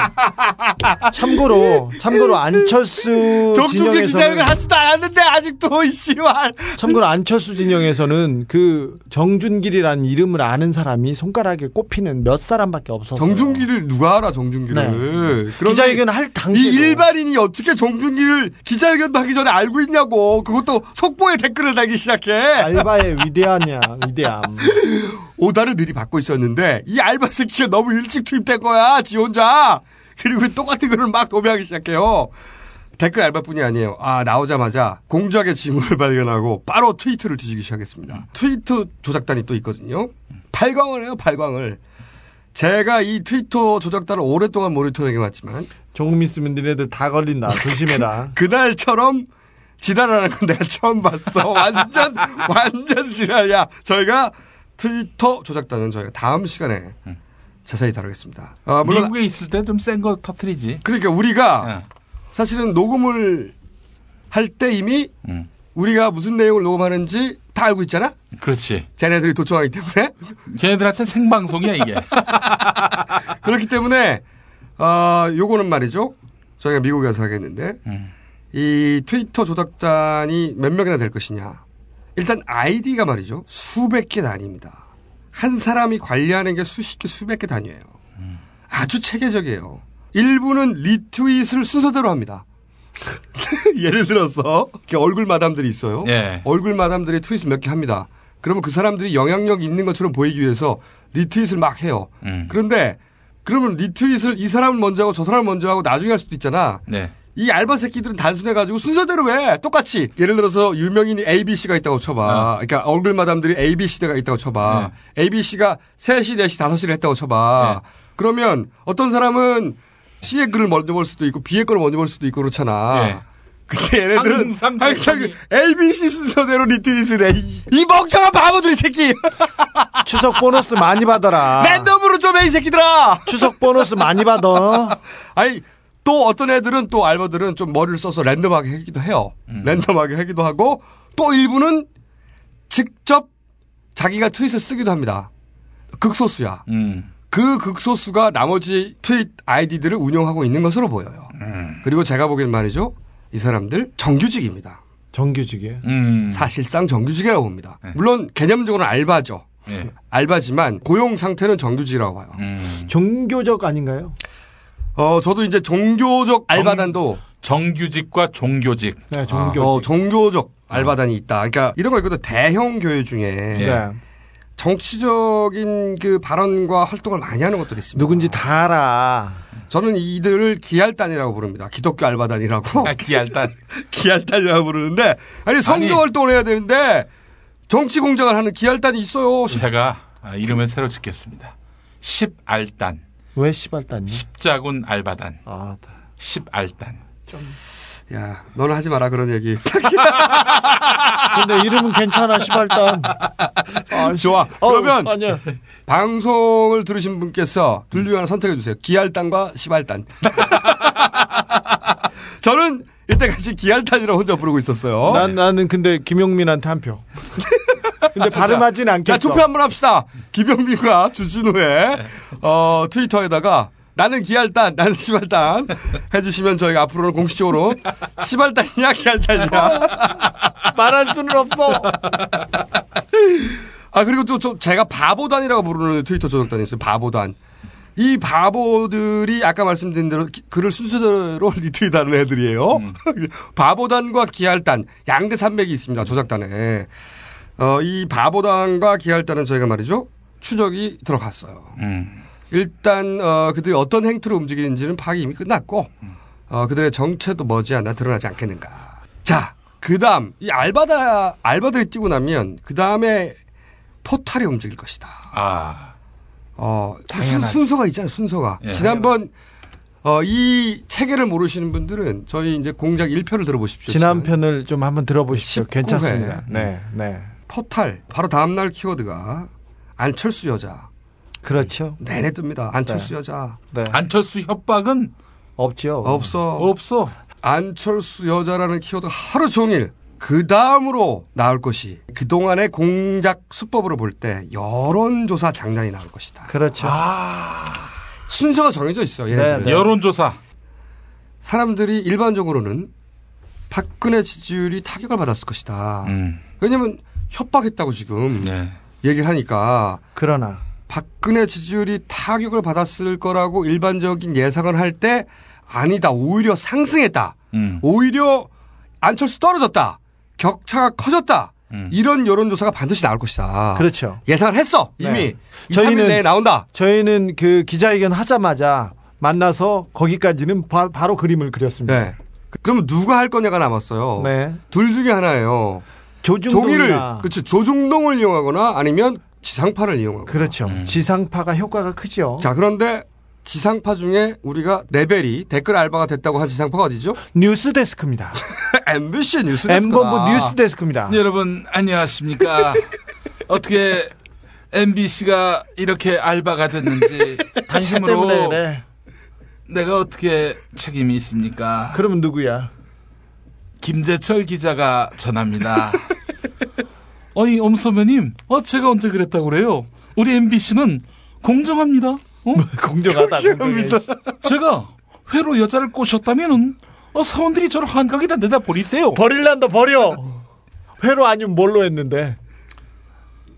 참고로 참고로 안철수 정준길 기자회견 하지도 않았는데 아직도 이씨발. 참고로 안철수 진영에서는 그 정준길이라는 이름을 아는 사람이 손가락에 꼽히는 몇 사람밖에 없었어요. 정준길을 누가 알아 정준길을? 네. 기자회견 할이 당시에 일반인이 어떻게 정준길을 기자회견도 하기 전에 알고 있냐고. 그것도 속보에 댓글을 달기 시작해. 알바의 위대하냐 위대함. 오다를 미리 받고 있었는데 이 알바 새끼가 너무 일찍 투입된 거야 지 혼자 그리고 똑같은 거를 막 도배하기 시작해요 댓글 알바뿐이 아니에요 아 나오자마자 공작의 징후를 발견하고 바로 트위터를 뒤지기 시작했습니다 트위터 조작단이 또 있거든요 발광을 해요 발광을 제가 이 트위터 조작단을 오랫동안 모니터링해 왔지만 조금 있으면 니네들 다 걸린다. 조심해라. 그날처럼 지랄하는 건 내가 처음 봤어. 완전, 완전 지랄이야. 저희가 트위터 조작단은 저희가 다음 시간에 자세히 다루겠습니다. 아, 물론, 미국에 있을 때 좀 센 거 터트리지. 그러니까 우리가 사실은 녹음을 할 때 이미 우리가 무슨 내용을 녹음하는지 다 알고 있잖아? 그렇지. 쟤네들이 도청하기 때문에. 걔네들한테 생방송이야 이게. 그렇기 때문에, 어, 요거는 말이죠. 저희가 미국에 가서 하겠는데, 이 트위터 조작단이 몇 명이나 될 것이냐. 일단 아이디가 말이죠. 수백 개 단위입니다. 한 사람이 관리하는 게 수십 개, 수백 개 단위예요. 아주 체계적이에요. 일부는 리트윗을 순서대로 합니다. 예를 들어서 이렇게 얼굴 마담들이 있어요. 예. 얼굴 마담들이 트윗을 몇 개 합니다. 그러면 그 사람들이 영향력 있는 것처럼 보이기 위해서 리트윗을 막 해요. 음. 그런데 그러면 리트윗을 이 사람을 먼저 하고 저 사람을 먼저 하고 나중에 할 수도 있잖아. 네. 이 알바 새끼들은 단순해가지고 순서대로 해. 똑같이. 예를 들어서 유명인이 ABC가 있다고 쳐봐. 그러니까 얼굴 마담들이 ABC가 있다고 쳐봐. ABC가 3시, 4시, 5시를 했다고 쳐봐. 그러면 어떤 사람은 C의 글을 먼저 볼 수도 있고 B의 글을 먼저 볼 수도 있고 그렇잖아. 예. 근데 얘네들은 항상. ABC 순서대로 리트윗을 해. 이- 이 멍청한 바보들 이 새끼. 추석 보너스 많이 받아라. 랜덤으로 좀 해 이 새끼들아. 추석 보너스 많이 받아. 아니 또 어떤 애들은 또 알바들은 좀 머리를 써서 랜덤하게 하기도 해요. 랜덤하게 하기도 하고 또 일부는 직접 자기가 트윗을 쓰기도 합니다. 극소수야. 음. 그 극소수가 나머지 트윗 아이디들을 운영하고 있는 것으로 보여요. 그리고 제가 보기엔 말이죠. 이 사람들 정규직입니다. 정규직이에요. 음. 사실상 정규직이라고 봅니다. 물론 개념적으로는 알바죠. 예. 알바지만 고용 상태는 정규직이라고 봐요. 음. 종교적 아닌가요? 어, 저도 이제 종교적 알바단도 정 규직과 종교직. 네, 종교직. 어, 종교적 알바단이 있다. 그러니까 이런 거 있거든. 대형 교회 중에 네. 정치적인 그 발언과 활동을 많이 하는 것들이 있습니다. 누군지 다 알아. 저는 이들을 기알단이라고 부릅니다. 기독교 알바단이라고. 아, 기알단. 기알단이라고 부르는데 아니 아니. 활동을 해야 되는데 정치 공작을 하는 기알단이 있어요. 제가 아, 이름을 새로 짓겠습니다. 10알단. 왜 시발단이? 십자군 알바단. 아, 10알단. 야, 너는 하지 마라 그런 얘기. 근데 이름은 괜찮아 시발단. 아, 좋아. 그러면 아니야. 방송을 들으신 분께서 둘 중에 하나 선택해 주세요. 기알단과 시발단. 저는 이때까지 기알단이라고 혼자 부르고 있었어요. 난 나는 근데 김용민한테 한 표. 근데 발음하진 않겠어. 자, 투표 한번 합시다. 김영민과 주진우의 어, 트위터에다가 나는 기알단, 나는 시발단 해주시면 저희가 앞으로는 공식적으로 시발단이냐 기알단이냐 말할 수는 없어. 아 그리고 또, 좀 제가 바보단이라고 부르는 트위터 조작단이 있어요. 바보단. 이 바보들이 아까 말씀드린 대로 기- 글을 순서대로 리트윗하는 애들이에요. 바보단과 기알단 양대 산맥이 있습니다. 조작단에. 어, 이 바보단과 기알단은 저희가 말이죠 추적이 들어갔어요. 음. 일단 어, 그들이 어떤 행태로 움직이는지는 파악이 이미 끝났고 어, 그들의 정체도 머지않아 드러나지 않겠는가. 자, 그다음 이 알바다 알바들이 뛰고 나면 그 다음에 포탈이 움직일 것이다. 아. 어, 순, 당연하지. 순서가 있잖아요. 순서가. 예. 지난번 어, 이 체계를 모르시는 분들은 저희 이제 공작 1편을 들어보십시오. 지난 편을 좀 한번 들어보십시오. 19회. 괜찮습니다. 네, 네. 포탈 바로 다음 날 키워드가 안철수 여자. 그렇죠. 내내 뜹니다. 안철수 네. 여자. 네. 안철수 협박은 없죠. 없어. 없어. 안철수 여자라는 키워드 하루 종일 그 다음으로 나올 것이 그동안의 공작 수법으로 볼 때 여론조사 장난이 나올 것이다. 그렇죠. 순서가 정해져 있어. 얘네들. 네, 여론조사. 사람들이 일반적으로는 박근혜 지지율이 타격을 받았을 것이다. 음. 왜냐면 협박했다고 지금 네. 얘기를 하니까 그러나 박근혜 지지율이 타격을 받았을 거라고 일반적인 예상을 할 때 아니다. 오히려 상승했다. 음. 오히려 안철수 떨어졌다. 격차가 커졌다. 음. 이런 여론조사가 반드시 나올 것이다. 그렇죠. 예상을 했어. 이미 네. 2, 3일 내에 나온다. 저희는 그 기자회견 하자마자 만나서 거기까지는 바, 로 그림을 그렸습니다. 네. 그러면 누가 할 거냐가 남았어요. 네. 둘 중에 하나예요. 조중동이나 종이를 그렇죠. 조중동을 이용하거나 아니면 지상파를 이용하고. 그렇죠. 지상파가 효과가 크죠. 자, 그런데 지상파 중에 우리가 레벨이 댓글 알바가 됐다고 한 지상파가 어디죠? 뉴스데스크입니다. MBC 뉴스데스크. M본부 뉴스데스크입니다. 여러분 안녕하십니까? 어떻게 MBC가 이렇게 알바가 됐는지 당신 참으로 때문에 그래. 내가 어떻게 책임이 있습니까? 그러면 누구야? 김재철 기자가 전합니다. 어이 엄선배님, 어 제가 언제 그랬다고 그래요? 우리 MBC는 공정합니다. 어? 공정하다. 공정합니다. 제가 회로 여자를 꼬셨다면은 어, 사원들이 저를 한강에다 내다 버리세요. 버릴란다 버려. 회로 아니면 뭘로 했는데?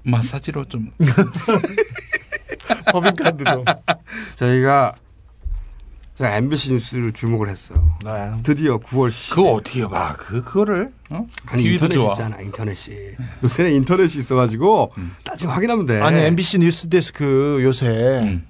마사지로 좀. 법인카드로. 저희가 제가 MBC 뉴스를 주목을 했어요. 네. 드디어 9월 10일. 그거 어떻게 봐? 그 그거를 어? 아니 인터넷이 좋아. 있잖아 인터넷이 요새는 인터넷이 있어가지고 음. 나중에 확인하면 돼 아니 MBC 뉴스 데스크 요새 음.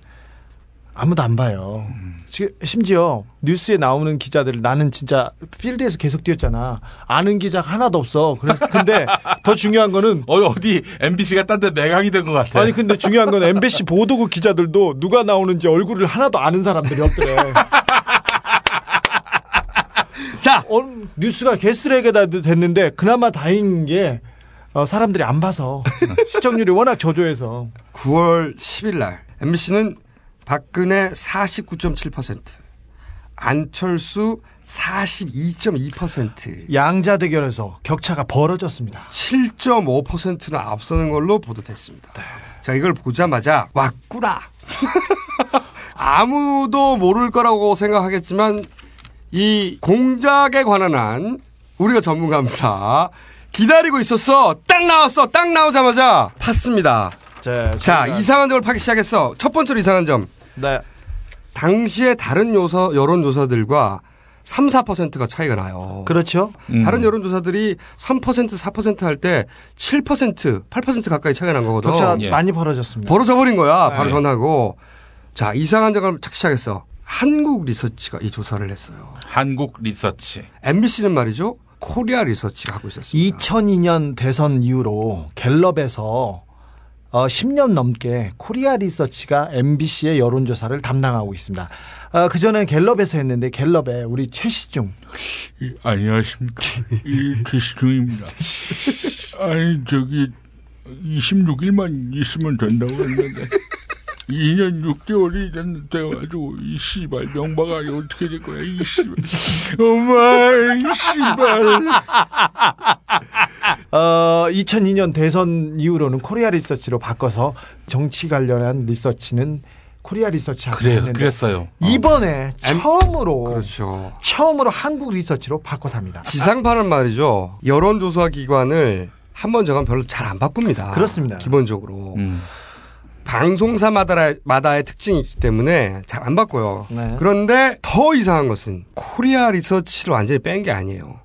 아무도 안 봐요. 지- 심지어 뉴스에 나오는 기자들 나는 진짜 필드에서 계속 뛰었잖아. 아는 기자가 하나도 없어. 그래서 근데 더 중요한 거는 어 어디 MBC가 딴 데 매각이 된 것 같아. 아니 근데 중요한 건 MBC 보도국 기자들도 누가 나오는지 얼굴을 하나도 아는 사람들이 없더래. 자 어, 뉴스가 개쓰레기다 됐는데 그나마 다행인 게 어, 사람들이 안 봐서 시청률이 워낙 저조해서 9월 10일 날 MBC는 박근혜 49.7% 안철수 42.2% 양자 대결에서 격차가 벌어졌습니다. 7.5%는 앞서는 걸로 보도됐습니다. 자, 이걸 보자마자 왔구나. 아무도 모를 거라고 생각하겠지만 이 공작에 관한 한 우리가 전문가입니다. 기다리고 있었어. 딱 나왔어. 딱 나오자마자 팠습니다. 자, 자, 이상한 점을 파기 시작했어. 첫 번째로 이상한 점. 네. 당시에 다른 요서, 여론조사들과 3, 4%가 차이가 나요. 그렇죠. 다른 여론조사들이 3%, 4%할 때 7%, 8% 가까이 차이가 난 거거든. 격차가 많이 벌어졌습니다. 벌어져 버린 거야. 바로 네. 전하고. 자, 이상한 점을 찾기 시작했어. 한국 리서치가 이 조사를 했어요. 한국 리서치. MBC는 말이죠. 코리아 리서치가 하고 있었습니다. 2002년 대선 이후로 갤럽에서 어, 10년 넘게 코리아 리서치가 MBC의 여론조사를 담당하고 있습니다. 어, 그 전에 갤럽에서 했는데 갤럽에 우리 최시중 안녕하십니까. 이 최시중입니다. 아니, 저기, 26일만 있으면 된다고 했는데, 2년 6개월이 돼가지고, 이 씨발, 명바가 어떻게 될 거야, 이 씨발. 엄마, 이 씨발. 어, 2002년 대선 이후로는 코리아 리서치로 바꿔서 정치 관련한 리서치는 코리아 리서치 하고 그래요, 했는데 그랬어요. 이번에 처음으로 그렇죠. 처음으로 한국 리서치로 바꿔답니다. 지상파는 말이죠. 여론조사 기관을 한 번 정하면 별로 잘 안 바꿉니다. 그렇습니다. 기본적으로. 음. 방송사마다의 마다의 특징이 있기 때문에 잘 안 바꿔요. 네. 그런데 더 이상한 것은 코리아 리서치를 완전히 뺀 게 아니에요.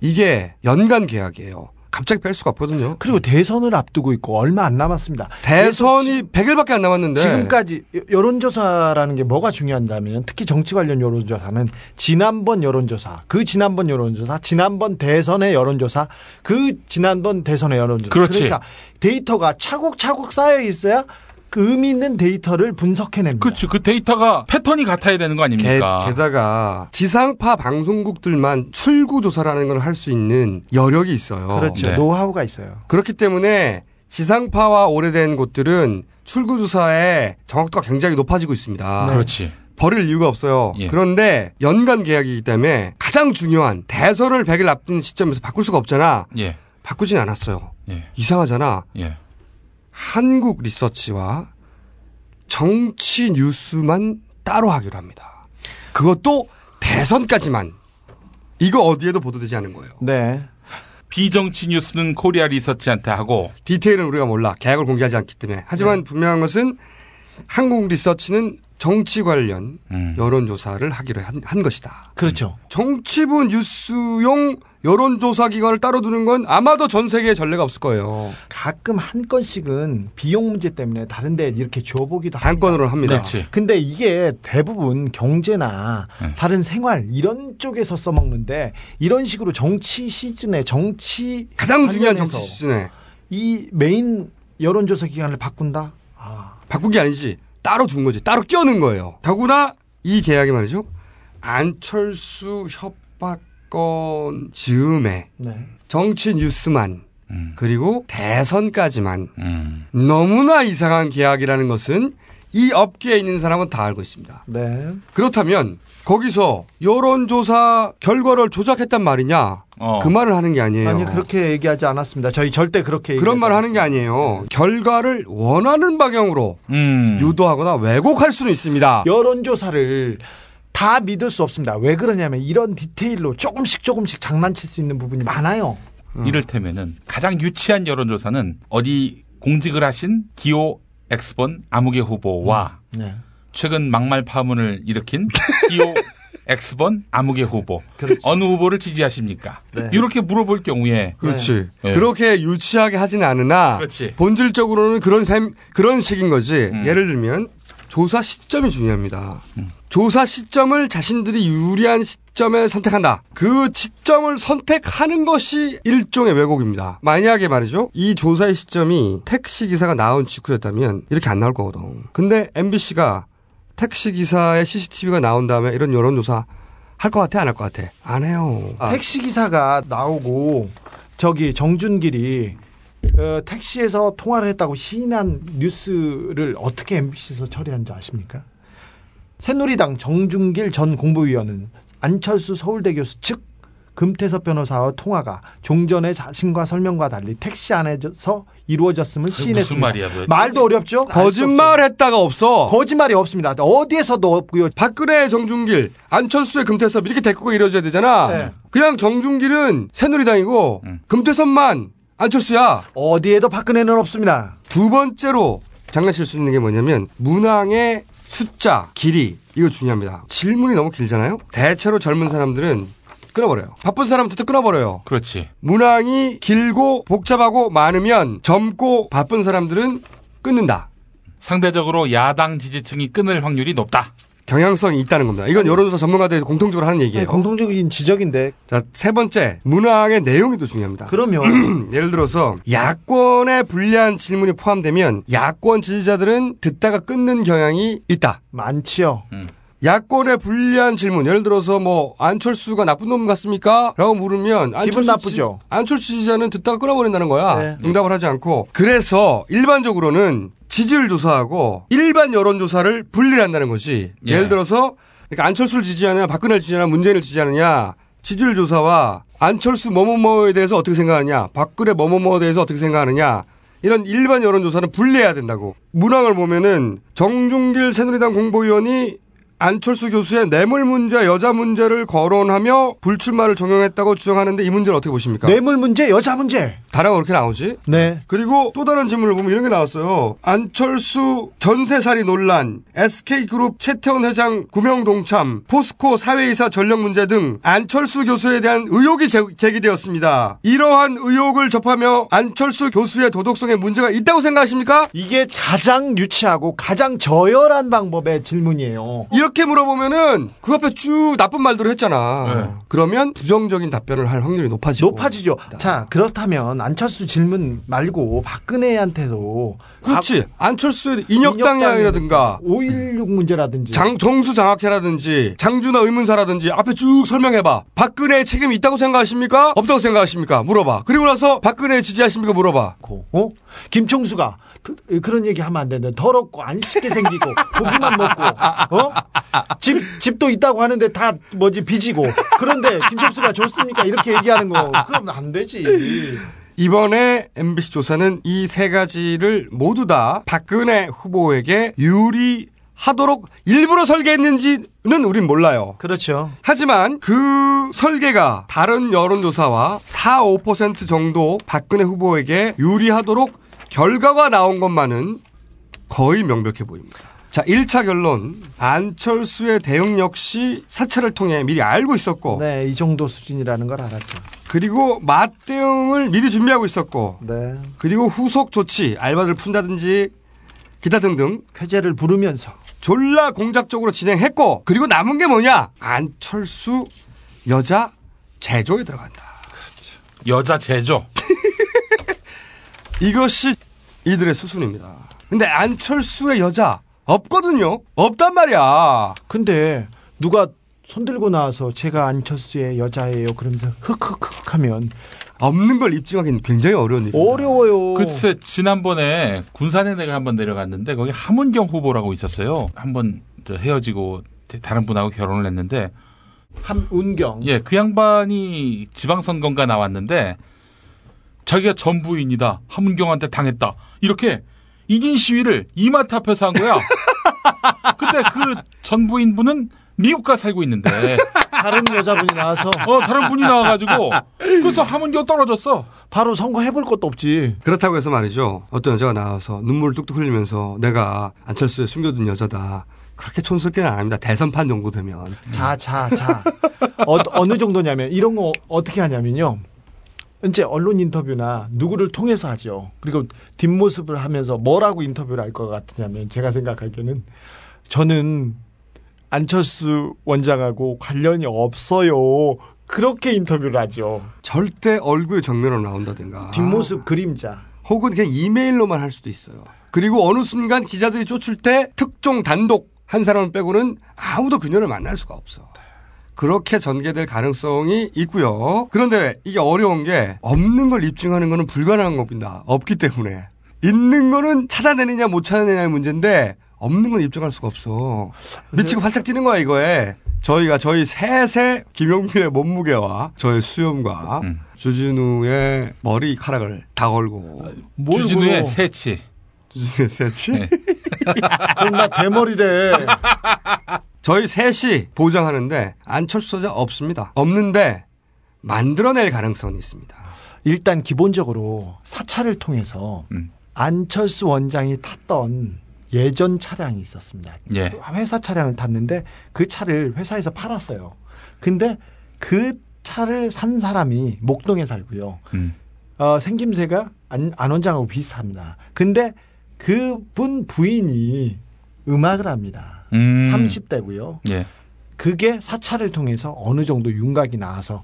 이게 연간 계약이에요. 갑자기 뺄 수가 없거든요. 그리고 대선을 앞두고 있고 얼마 안 남았습니다. 대선이 100일밖에 안 남았는데 지금까지 여- 여론조사라는 게 뭐가 중요한다면 특히 정치 관련 여론조사는 지난번 여론조사, 그 지난번 여론조사, 지난번 대선의 여론조사, 그 지난번 대선의 여론조사. 그렇지. 러니까 데이터가 차곡차곡 쌓여 있어야 그 의미 있는 데이터를 분석해냅니다. 그렇죠. 그 데이터가 패턴이 같아야 되는 거 아닙니까? 게, 다가 지상파 방송국들만 출구 조사라는 걸 할 수 있는 여력이 있어요. 그렇죠. 네. 노하우가 있어요. 그렇기 때문에 지상파와 오래된 곳들은 출구 조사의 정확도가 굉장히 높아지고 있습니다. 그렇지. 버릴 이유가 없어요. 예. 그런데 연간 계약이기 때문에 가장 중요한 대선을 100일 앞둔 시점에서 바꿀 수가 없잖아. 예. 바꾸진 않았어요. 예. 이상하잖아. 예. 한국 리서치와 정치 뉴스만 따로 하기로 합니다. 그것도 대선까지만. 이거 어디에도 보도되지 않은 거예요. 네. 비정치 뉴스는 코리아 리서치한테 하고 디테일은 우리가 몰라. 계약을 공개하지 않기 때문에. 하지만 네. 분명한 것은 한국 리서치는 정치 관련 음. 여론조사를 하기로 한, 한 것이다. 그렇죠. 정치부 뉴스용 여론조사 기관을 따로 두는 건 아마도 전 세계에 전례가 없을 거예요. 가끔 한 건씩은 비용 문제 때문에 다른 데 이렇게 줘보기도 합니다. 단건으로 합니다. 그렇지. 근데 이게 대부분 경제나 네. 다른 생활 이런 쪽에서 써먹는데 이런 식으로 정치 시즌에 정치 가장 중요한 정치 시즌에 이 메인 여론조사 기관을 바꾼다? 아, 바꾼 게 아니지. 따로 둔 거지. 따로 끼워넣은 거예요. 더구나 이 계약이 말이죠. 안철수 협박건 즈음에 네. 정치 뉴스만 음. 그리고 대선까지만 음. 너무나 이상한 계약이라는 것은 이 업계에 있는 사람은 다 알고 있습니다. 네. 그렇다면 거기서 여론조사 결과를 조작했단 말이냐? 어. 그 말을 하는 게 아니에요. 아니 그렇게 얘기하지 않았습니다. 저희 절대 그렇게 그런 말을 하는 게 아니에요. 결과를 원하는 방향으로 음. 유도하거나 왜곡할 수는 있습니다. 여론조사를 다 믿을 수 없습니다. 왜 그러냐면 이런 디테일로 조금씩 조금씩 장난칠 수 있는 부분이 많아요. 이를테면은 가장 유치한 여론조사는 어디 공직을 하신 기호 X번 아무개 후보와 네. 최근 막말 파문을 일으킨 기호 X번 아무개 후보 어느 후보를 지지하십니까? 네. 이렇게 물어볼 경우에 그렇지. 네. 그렇게 유치하게 하지는 않으나 그렇지. 본질적으로는 그런 셈 그런 식인 거지. 음. 예를 들면 조사 시점이 중요합니다. 조사 시점을 자신들이 유리한 시점에 선택한다. 그 시점을 선택하는 것이 일종의 왜곡입니다. 만약에 말이죠. 이 조사의 시점이 택시 기사가 나온 직후였다면 이렇게 안 나올 거거든. 근데 MBC가 택시 기사의 CCTV가 나온 다음에 이런 여론조사 할 것 같아? 안 할 것 같아? 안 해요. 아, 택시 기사가 나오고 저기 정준길이 어, 택시에서 통화를 했다고 시인한 뉴스를 어떻게 MBC에서 처리한지 아십니까? 새누리당 정준길 전 공보위원은 안철수 서울대 교수 측 금태섭 변호사와 통화가 종전의 자신과 설명과 달리 택시 안에서 이루어졌음을 시인했습니다. 무슨 말이야? 말도 어렵죠? 거짓말 했다가 없어. 거짓말이 없습니다. 어디에서도 없고요. 박근혜 정준길, 안철수의 금태섭 이렇게 데리고 이루어져야 되잖아. 네. 그냥 정준길은 새누리당이고 음. 금태섭만 안철수야. 어디에도 박근혜는 없습니다. 두 번째로 장난칠 수 있는 게 뭐냐면 문항의 숫자, 길이 이거 중요합니다. 질문이 너무 길잖아요. 대체로 젊은 사람들은 끊어버려요. 바쁜 사람부터 끊어버려요. 그렇지. 문항이 길고 복잡하고 많으면 젊고 바쁜 사람들은 끊는다. 상대적으로 야당 지지층이 끊을 확률이 높다. 경향성이 있다는 겁니다. 이건 여론조사 전문가들이 공통적으로 하는 얘기예요. 네, 공통적인 지적인데 자, 세 번째, 문항의 내용이 더 중요합니다. 그러면 예를 들어서 야권에 불리한 질문이 포함되면 야권 지지자들은 듣다가 끊는 경향이 있다. 많지요. 야권에 불리한 질문, 예를 들어서 뭐 안철수가 나쁜 놈 같습니까? 라고 물으면 안철수 나쁘죠. 지, 안철수 지지자는 듣다가 끊어버린다는 거야. 네. 응답을 하지 않고. 그래서 일반적으로는 지지를 조사하고 일반 여론 조사를 분리한다는 거지. 예. 예를 들어서 그러니까 안철수를 지지하느냐, 박근혜를 지지하느냐, 문재인을 지지하느냐, 지지율 조사와 안철수 뭐뭐뭐에 대해서 어떻게 생각하느냐, 박근혜 뭐뭐뭐에 대해서 어떻게 생각하느냐, 이런 일반 여론조사는 분리해야 된다고. 문항을 보면은 정중길 새누리당 공보위원이 안철수 교수의 뇌물 문제, 여자 문제를 거론하며 불출마를 정형했다고 주장하는데 이 문제를 어떻게 보십니까? 뇌물 문제, 여자 문제. 다라가 그렇게 나오지? 네. 그리고 또 다른 질문을 보면 이런 게 나왔어요. 안철수 전세살이 논란, SK그룹 최태원 회장 구명 동참, 포스코 사회이사 전력 문제 등 안철수 교수에 대한 의혹이 제, 제기되었습니다. 이러한 의혹을 접하며 안철수 교수의 도덕성에 문제가 있다고 생각하십니까? 이게 가장 유치하고 가장 저열한 방법의 질문이에요. 이렇게 물어보면은 그 앞에 쭉 나쁜 말들을 했잖아. 그러면 부정적인 답변을 할 확률이 높아지고. 높아지죠. 자, 그렇다면 안철수 질문 말고 박근혜한테도 그렇지. 안철수의 인혁당이라든가 5.16 문제라든지 장, 정수 장학회라든지 장준하 의문사라든지 앞에 쭉 설명해봐. 박근혜의 책임이 있다고 생각하십니까? 없다고 생각하십니까? 물어봐. 그리고 나서 박근혜 지지하십니까? 물어봐. 어? 김총수가 그, 그런 얘기 하면 안 되는데 더럽고 안 씻게 생기고 고기만 먹고 어? 집 집도 있다고 하는데 다 뭐지 빚이고 그런데 김철수가 좋습니까 이렇게 얘기하는 거 그럼 안 되지. 이번에 MBC 조사는 이 세 가지를 모두 다 박근혜 후보에게 유리하도록 일부러 설계했는지는 우린 몰라요. 그렇죠. 하지만 그 설계가 다른 여론조사와 4, 5% 정도 박근혜 후보에게 유리하도록 결과가 나온 것만은 거의 명백해 보입니다. 자, 1차 결론. 안철수의 대응 역시 사찰을 통해 미리 알고 있었고. 네, 이 정도 수준이라는 걸 알았죠. 그리고 맞대응을 미리 준비하고 있었고. 네. 그리고 후속 조치, 알바들 푼다든지 기타 등등. 쾌재를 부르면서. 졸라 공작적으로 진행했고. 그리고 남은 게 뭐냐? 안철수 여자 제조에 들어간다. 여자 제조. 이것이 이들의 수순입니다. 근데 안철수의 여자 없거든요. 없단 말이야. 근데 누가 손들고 나와서 제가 안철수의 여자예요. 그러면서 흑흑흑 하면 없는 걸 입증하기는 굉장히 어려운 일이에요. 어려워요. 글쎄 지난번에 군산에 내가 한번 내려갔는데 거기 함은경 후보라고 있었어요. 한번 저 헤어지고 다른 분하고 결혼을 했는데 함운경. 예, 그 양반이 지방선거인가 나왔는데 자기가 전부인이다. 함은경한테 당했다. 이렇게 이긴 시위를 이마트 앞에서 한 거야. 근데 그 전부인 분은 미국 가 살고 있는데 다른 여자분이 나와서 어 다른 분이 나와가지고 그래서 함은경 떨어졌어. 바로 선거 해볼 것도 없지. 그렇다고 해서 말이죠. 어떤 여자가 나와서 눈물을 뚝뚝 흘리면서 내가 안철수에 숨겨둔 여자다. 그렇게 촌스럽게는 안 합니다. 대선판 정도 되면. 자, 자, 자. 어, 어느 정도냐면 이런 거 어떻게 하냐면요. 이제 언론 인터뷰나 누구를 통해서 하죠. 그리고 뒷모습을 하면서 뭐라고 인터뷰를 할 것 같으냐면 제가 생각하기에는 저는 안철수 원장하고 관련이 없어요. 그렇게 인터뷰를 하죠. 절대 얼굴 정면으로 나온다든가. 뒷모습 그림자. 혹은 그냥 이메일로만 할 수도 있어요. 그리고 어느 순간 기자들이 쫓을 때 특종 단독 한 사람을 빼고는 아무도 그녀를 만날 수가 없어. 그렇게 전개될 가능성이 있고요. 그런데 이게 어려운 게 없는 걸 입증하는 거는 불가능한 겁니다. 없기 때문에. 있는 거는 찾아내느냐 못 찾아내냐의 문제인데 없는 건 입증할 수가 없어. 미치고 활짝 뛰는 거야 이거에. 저희가 저희 셋의 김용민의 몸무게와 저의 수염과 주진우의 머리카락을 다 걸고 주진우의 새치. 주진우의 새치? 네. 그럼 나 대머리래. 저희 셋이 보장하는데 안철수 자 없습니다. 없는데 만들어낼 가능성이 있습니다. 일단 기본적으로 사찰을 통해서 음. 안철수 원장이 탔던 예전 차량이 있었습니다. 예. 회사 차량을 탔는데 그 차를 회사에서 팔았어요. 근데 그 차를 산 사람이 목동에 살고요. 음. 어, 생김새가 안, 안 원장하고 비슷합니다. 근데 그분 부인이 음악을 합니다. 음. 30대고요. 예. 그게 사찰을 통해서 어느 정도 윤곽이 나와서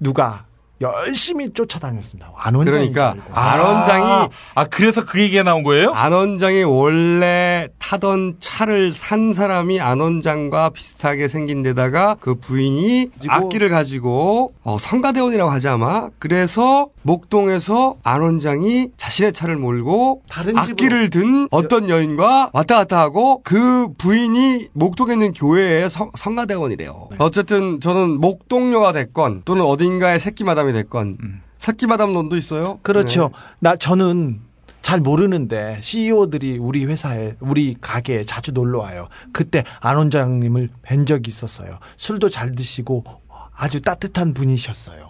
누가 열심히 쫓아다녔습니다. 안 원장이 그러니까 안 원장이 아 그래서 그 얘기가 나온 거예요? 안 원장이 원래 타던 차를 산 사람이 안 원장과 비슷하게 생긴 데다가 그 부인이 악기를 가지고 어, 성가대원이라고 하지 아마 그래서 목동에서 안 원장이 자신의 차를 몰고 다른 악기를 든 어떤 여인과 왔다 갔다 하고 그 부인이 목동에 있는 교회의 성, 성가대원이래요. 어쨌든 저는 목동녀가 됐건 또는 어딘가의 새끼 마담 이 됐건 새끼 마담 논도 있어요. 그렇죠. 네. 나 저는 잘 모르는데 CEO들이 우리 회사에 우리 가게에 자주 놀러 와요. 그때 안 원장님을 뵌 적이 있었어요. 술도 잘 드시고 아주 따뜻한 분이셨어요.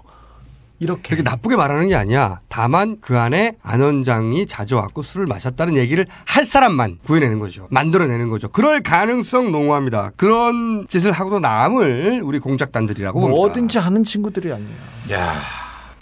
이렇게 그렇게 나쁘게 말하는 게 아니야. 다만 그 안에 안 원장이 자주 왔고 술을 마셨다는 얘기를 할 사람만 구해내는 거죠. 만들어내는 거죠. 그럴 가능성 농후합니다. 그런 짓을 하고도 남을 우리 공작단들이라고 봅니다. 뭐든지 하는 친구들이 아니에요. 야.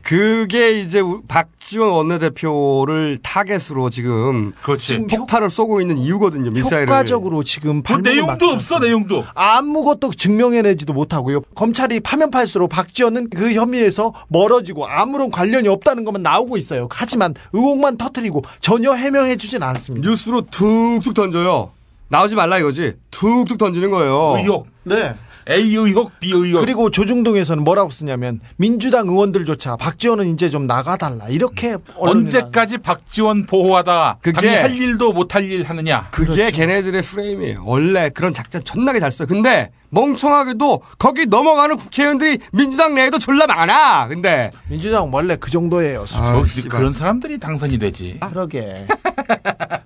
그게 이제 우- 박지원 원내대표를 타겟으로 지금 그렇지. 폭탄을 쏘고 있는 이유거든요. 미사일을. 효과적으로 지금 뭐 발목을 내용도 막지 없어 내용도. 아무것도 증명해내지도 못하고요. 검찰이 파면 팔수록 박지원은 그 혐의에서 멀어지고 아무런 관련이 없다는 것만 나오고 있어요. 하지만 의혹만 터트리고 전혀 해명해주진 않습니다. 뉴스로 툭툭 던져요. 나오지 말라 이거지. 툭툭 던지는 거예요. 의혹. 네. A 의혹, B 의혹. 그리고 조중동에서는 뭐라고 쓰냐면 민주당 의원들조차 박지원은 이제 좀 나가달라 이렇게 언제까지 박지원 보호하다 그게- 할 일도 못할 일 하느냐. 그게 그렇죠. 걔네들의 프레임이에요. 원래 그런 작전 존나게 잘 써요. 근데 멍청하게도 거기 넘어가는 국회의원들이 민주당 내에도 졸라 많아. 근데 민주당 원래 그 정도예요. 수준. 아. 그런 사람들이 당선이 되지. 그러게.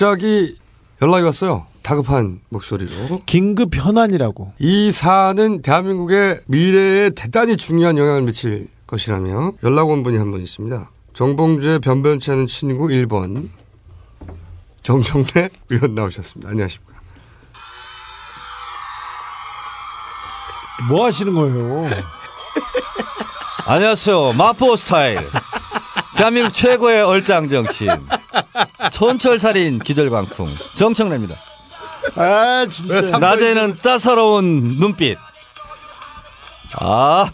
갑자기 연락이 왔어요. 다급한 목소리로. 긴급 현안이라고. 이 사안은 대한민국의 미래에 대단히 중요한 영향을 미칠 것이라며 연락 온 분이 한 분 있습니다. 정봉주의 변변치 않은 친구 1번 정청래 의원 나오셨습니다. 안녕하십니까. 뭐 하시는 거예요? 안녕하세요. 마포 스타일. 대한민국 최고의 얼짱 정치인. 촌철살인 기절광풍. 정청래입니다. 아, 진짜. 낮에는 따사로운 눈빛. 아.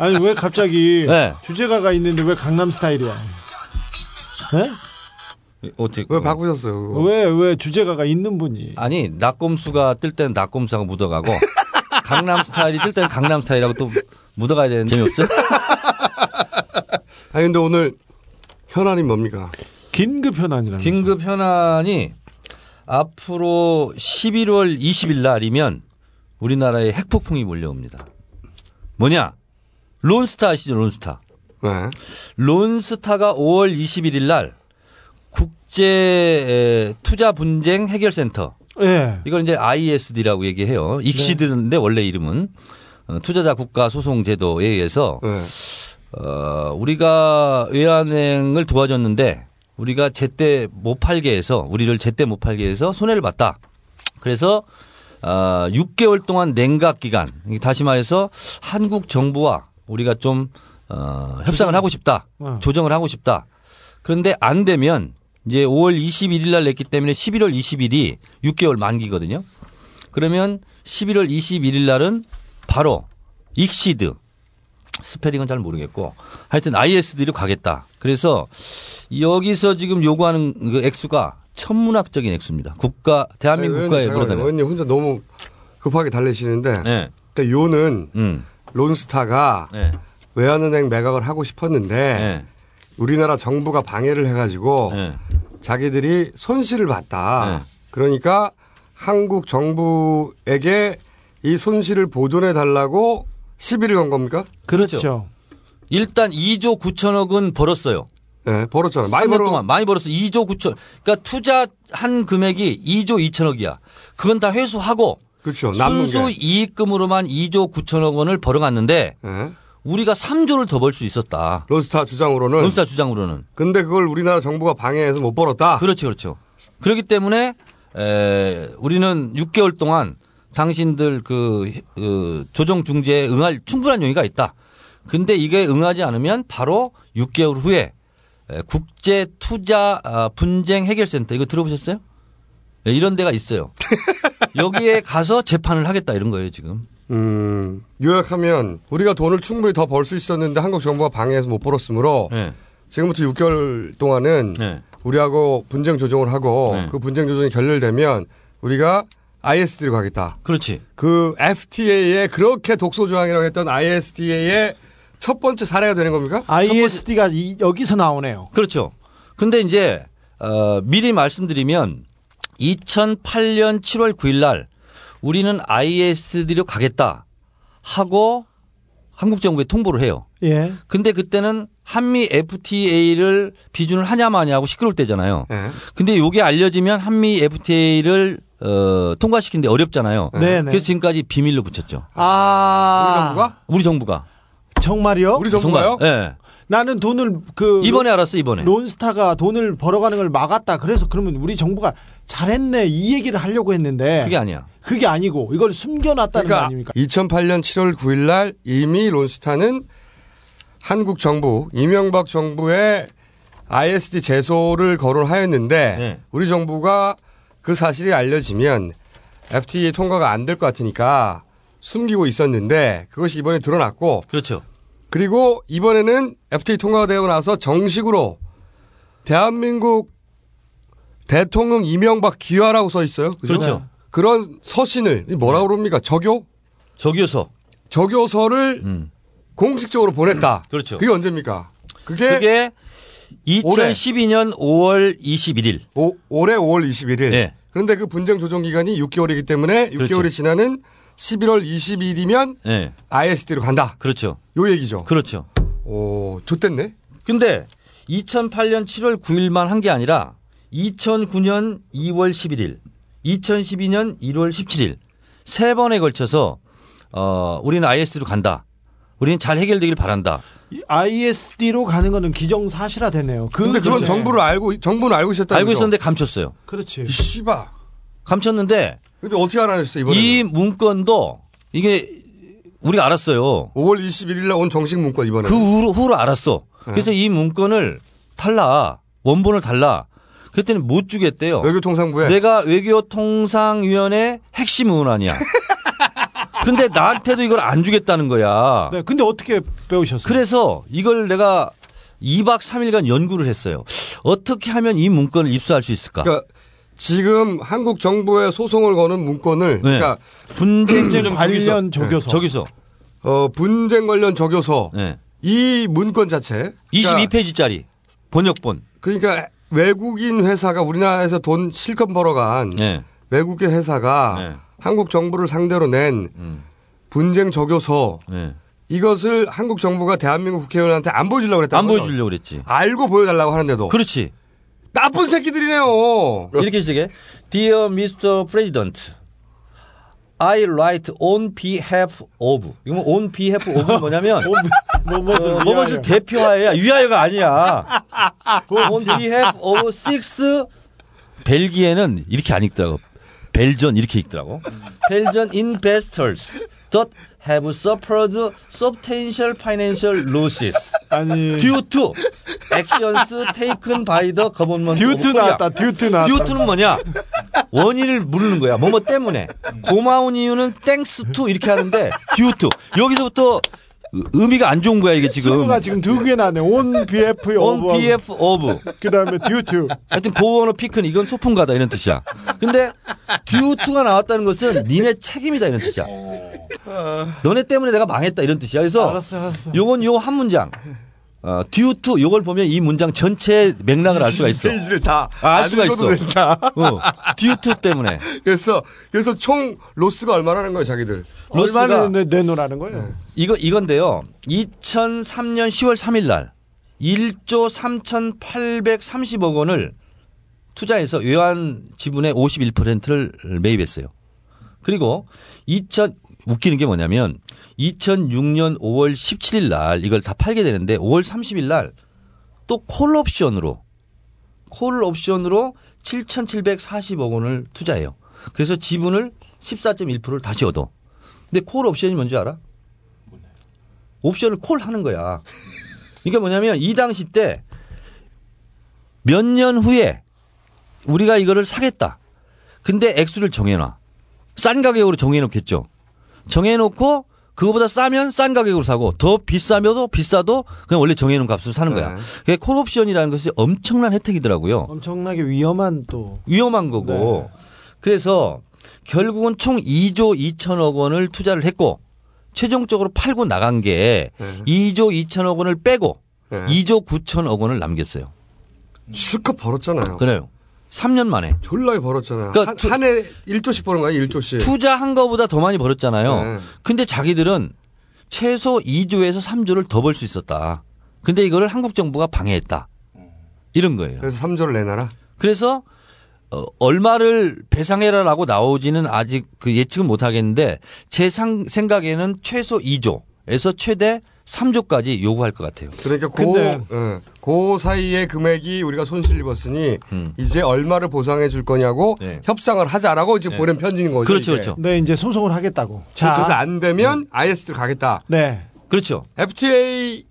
아니, 왜 갑자기 네. 주제가가 있는데 왜 강남 스타일이야? 네? 어떻게 왜 바꾸셨어요? 그거? 왜, 왜 주제가가 있는 분이? 아니, 낙곰수가 뜰 때는 낙곰수하고 묻어가고, 강남 스타일이 뜰 때는 강남 스타일하고 또 묻어가야 되는 재미없죠? 아니 근데 오늘 현안이 뭡니까? 긴급 현안이라는 긴급 현안이 앞으로 11월 20일 날이면 우리나라에 핵폭풍이 몰려옵니다. 뭐냐? 론스타 아시죠? 론스타. 네. 론스타가 5월 21일 날 국제 에, 투자 분쟁 해결센터. 예. 이걸 이제 ISD라고 얘기해요. 익시드인데 원래 이름은 어, 투자자 국가 소송 제도에 의해서 네. 어, 우리가 외환행을 도와줬는데 우리가 제때 못 팔게 해서 우리를 제때 못 팔게 해서 손해를 봤다. 그래서 어, 6개월 동안 냉각 기간 다시 말해서 한국 정부와 우리가 좀 어, 협상을 하고 싶다. 어. 조정을 하고 싶다. 그런데 안 되면 이제 5월 21일 날 냈기 때문에 11월 20일이 6개월 만기거든요. 그러면 11월 21일 날은 바로 익시드 스페링은 잘 모르겠고 하여튼 ISD로 가겠다. 그래서 여기서 지금 요구하는 그 액수가 천문학적인 액수입니다. 국가 대한민국 아니, 국가에. 잠깐만요. 의원님 혼자 너무 급하게 달래시는데 네. 그러니까 요는 음. 론스타가 네. 외환은행 매각을 하고 싶었는데 네. 우리나라 정부가 방해를 해가지고 자기들이 손실을 봤다. 그러니까 한국 정부에게 이 손실을 보존해 달라고 시비를 건 겁니까? 그렇죠. 일단 2조 9천억은 벌었어요. 네, 벌었잖아. 많이 3년 벌어. 동안 많이 벌었어. 2조 9천. 그러니까 투자한 금액이 2조 2천억이야. 그건 다 회수하고 그렇죠. 순수 게. 이익금으로만 2조 9천억 원을 벌어갔는데 예. 우리가 3조를 더 벌 수 있었다. 론스타 주장으로는. 론스타 주장으로는. 근데 그걸 우리나라 정부가 방해해서 못 벌었다. 그렇죠, 그렇죠. 그렇기 때문에 에, 우리는 6개월 동안 당신들 그, 그 조정 중재에 응할 충분한 용의가 있다. 근데 이게 응하지 않으면 바로 6개월 후에 에, 국제 투자 아, 분쟁 해결센터 이거 들어보셨어요? 예, 이런 데가 있어요. 여기에 가서 재판을 하겠다 이런 거예요 지금. 음, 요약하면 우리가 돈을 충분히 더 벌 수 있었는데 한국 정부가 방해해서 못 벌었으므로 네. 지금부터 6개월 동안은 네. 우리하고 분쟁 조정을 하고 네. 그 분쟁 조정이 결렬되면 우리가 ISD로 가겠다. 그렇지. 그 FTA에 그렇게 독소 조항이라고 했던 ISDA의 첫 번째 사례가 되는 겁니까? ISD가 이- 여기서 나오네요. 그렇죠. 근데 이제 어, 미리 말씀드리면 2008년 7월 9일 날 우리는 ISD로 가겠다 하고 한국 정부에 통보를 해요. 예. 근데 그때는 한미 FTA를 비준을 하냐 마냐 하고 시끄러울 때잖아요. 네. 근데 요게 알려지면 한미 FTA를 어, 통과시키는데 어렵잖아요. 네, 네. 그래서 지금까지 비밀로 붙였죠. 아. 우리 정부가? 우리 정부가. 정말요? 우리 정부가요? 예. 나는 돈을 그 이번에 알았어, 이번에. 론스타가 돈을 벌어가는 걸 막았다. 그래서 그러면 우리 정부가 잘했네 이 얘기를 하려고 했는데 그게 아니야. 그게 아니고 이걸 숨겨놨다는 거 그러니까 아닙니까? 2008년 7월 9일 날 이미 론스타는 한국 정부, 이명박 정부의 ISD 제소를 거론하였는데 네. 우리 정부가 그 사실이 알려지면 FTA 통과가 안 될 것 같으니까 숨기고 있었는데 그것이 이번에 드러났고 그렇죠. 그리고 이번에는 FTA 통과가 되고 나서 정식으로 대한민국 대통령 이명박 기화라고 써 있어요. 그죠? 그렇죠. 그런 서신을 이 뭐라고 그럽니까? 적요? 적요서. 적요서를 음. 공식적으로 보냈다. 그렇죠. 그게 언제입니까? 그게, 그게 2012년 5월 21일. 오- 올해 5월 21일. 네. 그런데 그 분쟁 조정 기간이 6개월이기 때문에 6개월이 그렇죠. 지나는 11월 20일이면 예. ISD로 간다. 그렇죠. 요 얘기죠. 그렇죠. 오, 좋댔네. 근데 2008년 7월 9일만 한 게 아니라 2009년 2월 11일, 2012년 1월 17일 세 번에 걸쳐서 어, 우리는 IS로 간다. 우리는 잘 해결되길 바란다. 이 ISD로 가는 거는 기정사실화 됐네요. 그 근데 그건. 정부를 알고 정부는 알고 있었다. 알고 있었는데 감췄어요. 그렇지. 씨바. 감췄는데 근데 어떻게 알아냈어 이번에? 이 문건도 이게 우리가 알았어요. 5월 21일 날 온 정식 문건 이번에. 그 후로, 후로 알았어. 네. 그래서 이 문건을 달라. 원본을 달라. 그랬더니 못 주겠대요. 외교통상부에. 내가 외교통상위원회 핵심 의원 아니야. 근데 나한테도 이걸 안 주겠다는 거야. 네, 근데 어떻게 배우셨어요? 그래서 이걸 내가 2박 3일간 연구를 했어요. 어떻게 하면 이 문건을 입수할 수 있을까? 그러니까 지금 한국 정부에 소송을 거는 문건을 네. 그러니까 분쟁 관련 적요서. 저기서 어, 분쟁 관련 적요서 네. 이 문건 자체 22페이지짜리 번역본. 그러니까 외국인 회사가 우리나라에서 돈 실컷 벌어간 네. 외국의 회사가 네. 한국 정부를 상대로 낸 음. 분쟁 적요서 네. 이것을 한국 정부가 대한민국 국회의원한테 안 보여주려고 그랬다. 안 보여주려고 그랬지. 알고 보여달라고 하는데도. 그렇지. 나쁜 새끼들이네요. 이렇게 시작해. Dear Mr. President, I write on behalf of. 이거 뭐 on behalf of는 뭐냐면 뭐뭇을 어, 뭐뭇을 대표하여야 위하여가 아니야. on behalf of six 벨기에는 이렇게 안 읽더라고. 벨전 이렇게 읽더라고. 벨전 investors that have suffered substantial financial losses 아니 due to actions taken by the government. 듀트. 나왔다. 듀트 나왔다. 듀트는 뭐냐? 원인을 물는 거야. 뭐뭐 때문에. 고마운 이유는 thanks to 이렇게 하는데 due to. 여기서부터 의- 의미가 안 좋은 거야 이게 지금. 수가 지금 두 개 나네. on behalf on behalf of. 그다음에 due to. 하여튼 go on a picnic은 이건 소풍가다 이런 뜻이야. 근데 due to가 나왔다는 것은 니네 책임이다 이런 뜻이야. 너네 때문에 내가 망했다 이런 뜻이야. 그래서 알았어, 알았어. 요건 요 한 문장. 어, due to 요걸 보면 이 문장 전체의 맥락을 알 수가 있어. 페이지를 다 아, 알 수가 있어. 된다. 어, 듀트 때문에. 그래서 그래서 총 로스가 얼마라는 거예요, 자기들. 얼마나 로스가- 내- 내놓으라는 거예요? 이거 이건데요. 2003년 10월 3일 날 1조 3,830억 원을 투자해서 외환 지분의 51%를 매입했어요. 그리고 2000 웃기는 게 뭐냐면 2006년 5월 17일 날 이걸 다 팔게 되는데 5월 30일 날 또 콜 옵션으로 콜 옵션으로 7,740억 원을 투자해요. 그래서 지분을 14.1%를 다시 얻어. 근데 콜 옵션이 뭔지 알아? 옵션을 콜 하는 거야. 이게 뭐냐면 이 당시 때 몇 년 후에 우리가 이거를 사겠다. 근데 액수를 정해놔. 싼 가격으로 정해놓겠죠. 정해놓고 그거보다 싸면 싼 가격으로 사고 더 비싸면도 비싸도 그냥 원래 정해놓은 값으로 사는 거야. 그게 콜옵션이라는 것이 엄청난 혜택이더라고요. 엄청나게 위험한 또 위험한 거고. 그래서 결국은 총 2조 2천억 원을 투자를 했고 최종적으로 팔고 나간 게 2조 2천억 원을 빼고 2조 9천억 원을 남겼어요. 실컷 벌었잖아요. 그래요. 3년 만에. 졸라게 벌었잖아요. 그러니까 한, 한 해 1조씩 버는 거야, 1조씩. 투자한 거보다 더 많이 벌었잖아요. 네. 근데 자기들은 최소 2조에서 3조를 더 벌 수 있었다. 근데 이거를 한국 정부가 방해했다. 이런 거예요. 그래서 3조를 내놔라. 그래서 어, 얼마를 배상해라라고 나오지는 아직 그 예측은 못 하겠는데 제 상- 생각에는 최소 2조에서 최대 3조까지 요구할 것 같아요. 그러니까 그, 예, 그 사이의 금액이 우리가 손실 입었으니 음. 이제 얼마를 보상해 줄 거냐고 협상을 하자라고 지금 네. 보낸 편지인 거죠. 그렇죠, 이게. 그렇죠. 네, 이제 소송을 하겠다고. 그래서 안 되면 ISD를 가겠다. 네. 그렇죠. FTA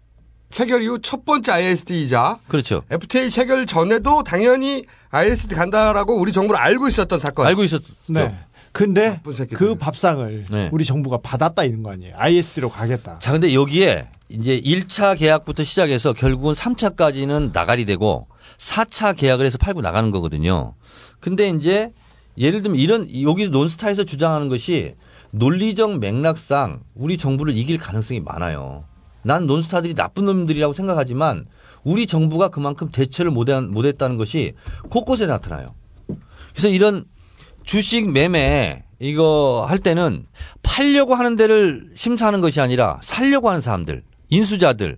체결 이후 첫 번째 ISD이자 그렇죠. FTA 체결 전에도 당연히 ISD 간다라고 우리 정부를 알고 있었던 사건. 알고 있었죠. 네. 근데. 그 밥상을 네. 우리 정부가 받았다 이런 거 아니에요. ISD로 가겠다. 자, 근데 여기에 이제 1차 계약부터 시작해서 결국은 3차까지는 나가리 되고 4차 계약을 해서 팔고 나가는 거거든요. 근데 이제 예를 들면 이런 여기 논스타에서 주장하는 것이 논리적 맥락상 우리 정부를 이길 가능성이 많아요. 난 논스타들이 나쁜 놈들이라고 생각하지만 우리 정부가 그만큼 대처를 못했다는 것이 곳곳에 나타나요. 그래서 이런 주식 매매 이거 할 때는 팔려고 하는 데를 심사하는 것이 아니라 살려고 하는 사람들, 인수자들이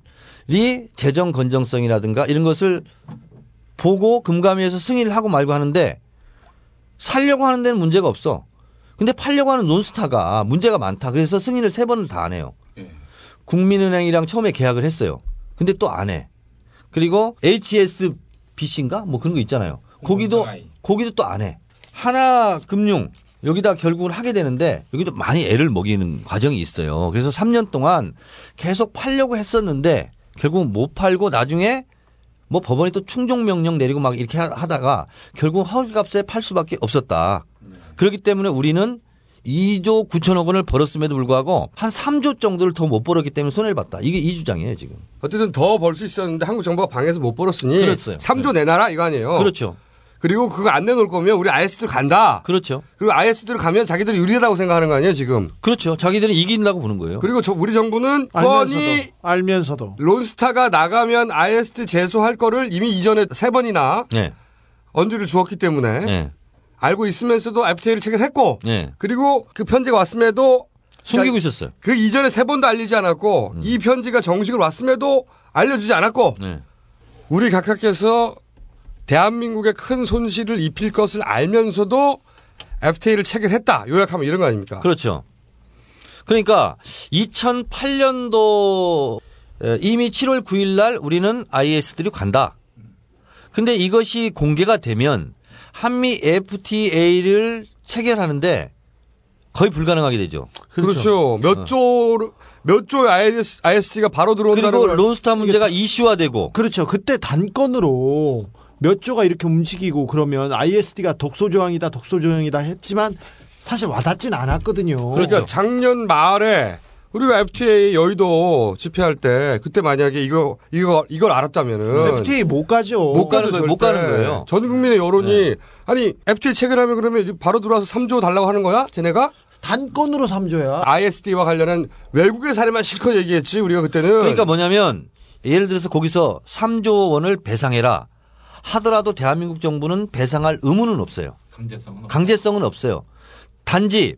재정 건정성이라든가 이런 것을 보고 금감위에서 승인을 하고 말고 하는데 살려고 하는 데는 문제가 없어. 근데 팔려고 하는 논스타가 문제가 많다. 그래서 승인을 세 번을 다 안 해요. 국민은행이랑 처음에 계약을 했어요. 근데 또 안 해. 그리고 HSBC인가? 뭐 그런 거 있잖아요. 거기도, 거기도 또 안 해. 하나금융, 여기다 결국은 하게 되는데 여기도 많이 애를 먹이는 과정이 있어요. 그래서 3년 동안 계속 팔려고 했었는데 결국 못 팔고 나중에 뭐 법원이 또 충족 명령 내리고 막 이렇게 하- 하다가 결국 헐값에 팔 수밖에 없었다. 그렇기 때문에 우리는 2조 9천억 원을 벌었음에도 불구하고 한 3조 정도를 더 못 벌었기 때문에 손해를 봤다. 이게 이 주장이에요, 지금. 어쨌든 더 벌 수 있었는데 한국 정부가 방해해서 못 벌었으니 그렇어요. 3조 내놔라 이거 아니에요. 그렇죠. 그리고 그거 안 내놓을 거면 우리 ISD로 간다. 그렇죠. 그리고 ISD로 가면 자기들이 유리하다고 생각하는 거 아니에요 지금. 그렇죠. 자기들이 이긴다고 보는 거예요. 그리고 저 우리 정부는 알면서도 뻔히 알면서도 론스타가 나가면 ISD 제소할 거를 이미 이전에 세 번이나 네. 언주를 주었기 때문에 네. 알고 있으면서도 FTA를 체결했고 네. 그리고 그 편지가 왔음에도 숨기고 있었어요. 그 이전에 세 번도 알리지 않았고 이 편지가 정식으로 왔음에도 알려주지 않았고 네. 우리 각하께서 대한민국에 큰 손실을 입힐 것을 알면서도 FTA를 체결했다. 요약하면 이런 거 아닙니까? 그렇죠. 그러니까 2008년도 이미 7월 9일 날 우리는 IS들이 간다. 근데 이것이 공개가 되면 한미 FTA를 체결하는데 거의 불가능하게 되죠. 그렇죠. 몇 조, 몇 조의 ISD가 바로 들어온다는 그리고 걸 론스타 문제가 이슈화되고. 그렇죠. 그때 단건으로 몇 조가 이렇게 움직이고 그러면 ISD가 독소 조항이다, 독소 조항이다 했지만 사실 와닿진 않았거든요. 그러니까 작년 말에 우리가 FTA 여의도 집회할 때 그때 만약에 이거 이거 이걸 알았다면은 FTA 못 가죠. 못 가는 거예요. 못 가는 거예요. 전 국민의 여론이 아니 FTA 체결하면 그러면 바로 들어와서 3조 달라고 하는 거야? 쟤네가? 단건으로 3조야. ISD와 관련한 외국의 사례만 실컷 얘기했지 우리가 그때는. 그러니까 뭐냐면 예를 들어서 거기서 3조 원을 배상해라 하더라도 대한민국 정부는 배상할 의무는 없어요. 강제성은 강제성은 없어요. 단지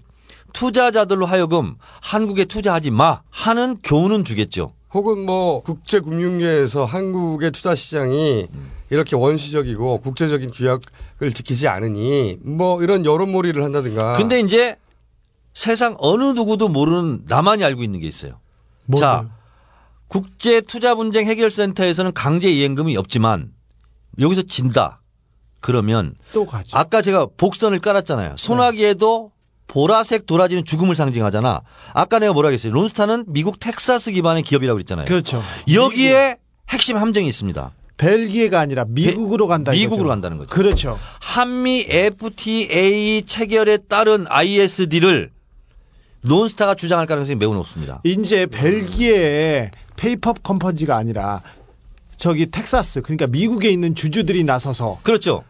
투자자들로 하여금 한국에 투자하지 마 하는 교훈은 주겠죠. 혹은 뭐 국제 금융계에서 한국의 투자 시장이 이렇게 원시적이고 국제적인 규약을 지키지 않으니 뭐 이런 여론몰이를 한다든가. 근데 이제 세상 어느 누구도 모르는 나만이 알고 있는 게 있어요. 자, 국제 투자 분쟁 해결센터에서는 강제 이행금이 없지만 여기서 진다. 그러면 또 가죠. 아까 제가 복선을 깔았잖아요. 소나기에도 보라색 도라지는 죽음을 상징하잖아. 아까 내가 뭐라 했어요? 론스타는 미국 텍사스 기반의 기업이라고 그랬잖아요. 그렇죠. 여기에 핵심 함정이 있습니다. 벨기에가 아니라 미국으로 간다. 미국으로 이거죠. 간다는 거죠. 그렇죠. 한미 FTA 체결에 따른 ISD를 론스타가 주장할 가능성이 매우 높습니다. 이제 벨기에의 페이퍼 컴퍼니가 아니라 저기 텍사스 그러니까 미국에 있는 주주들이 나서서 그렇죠.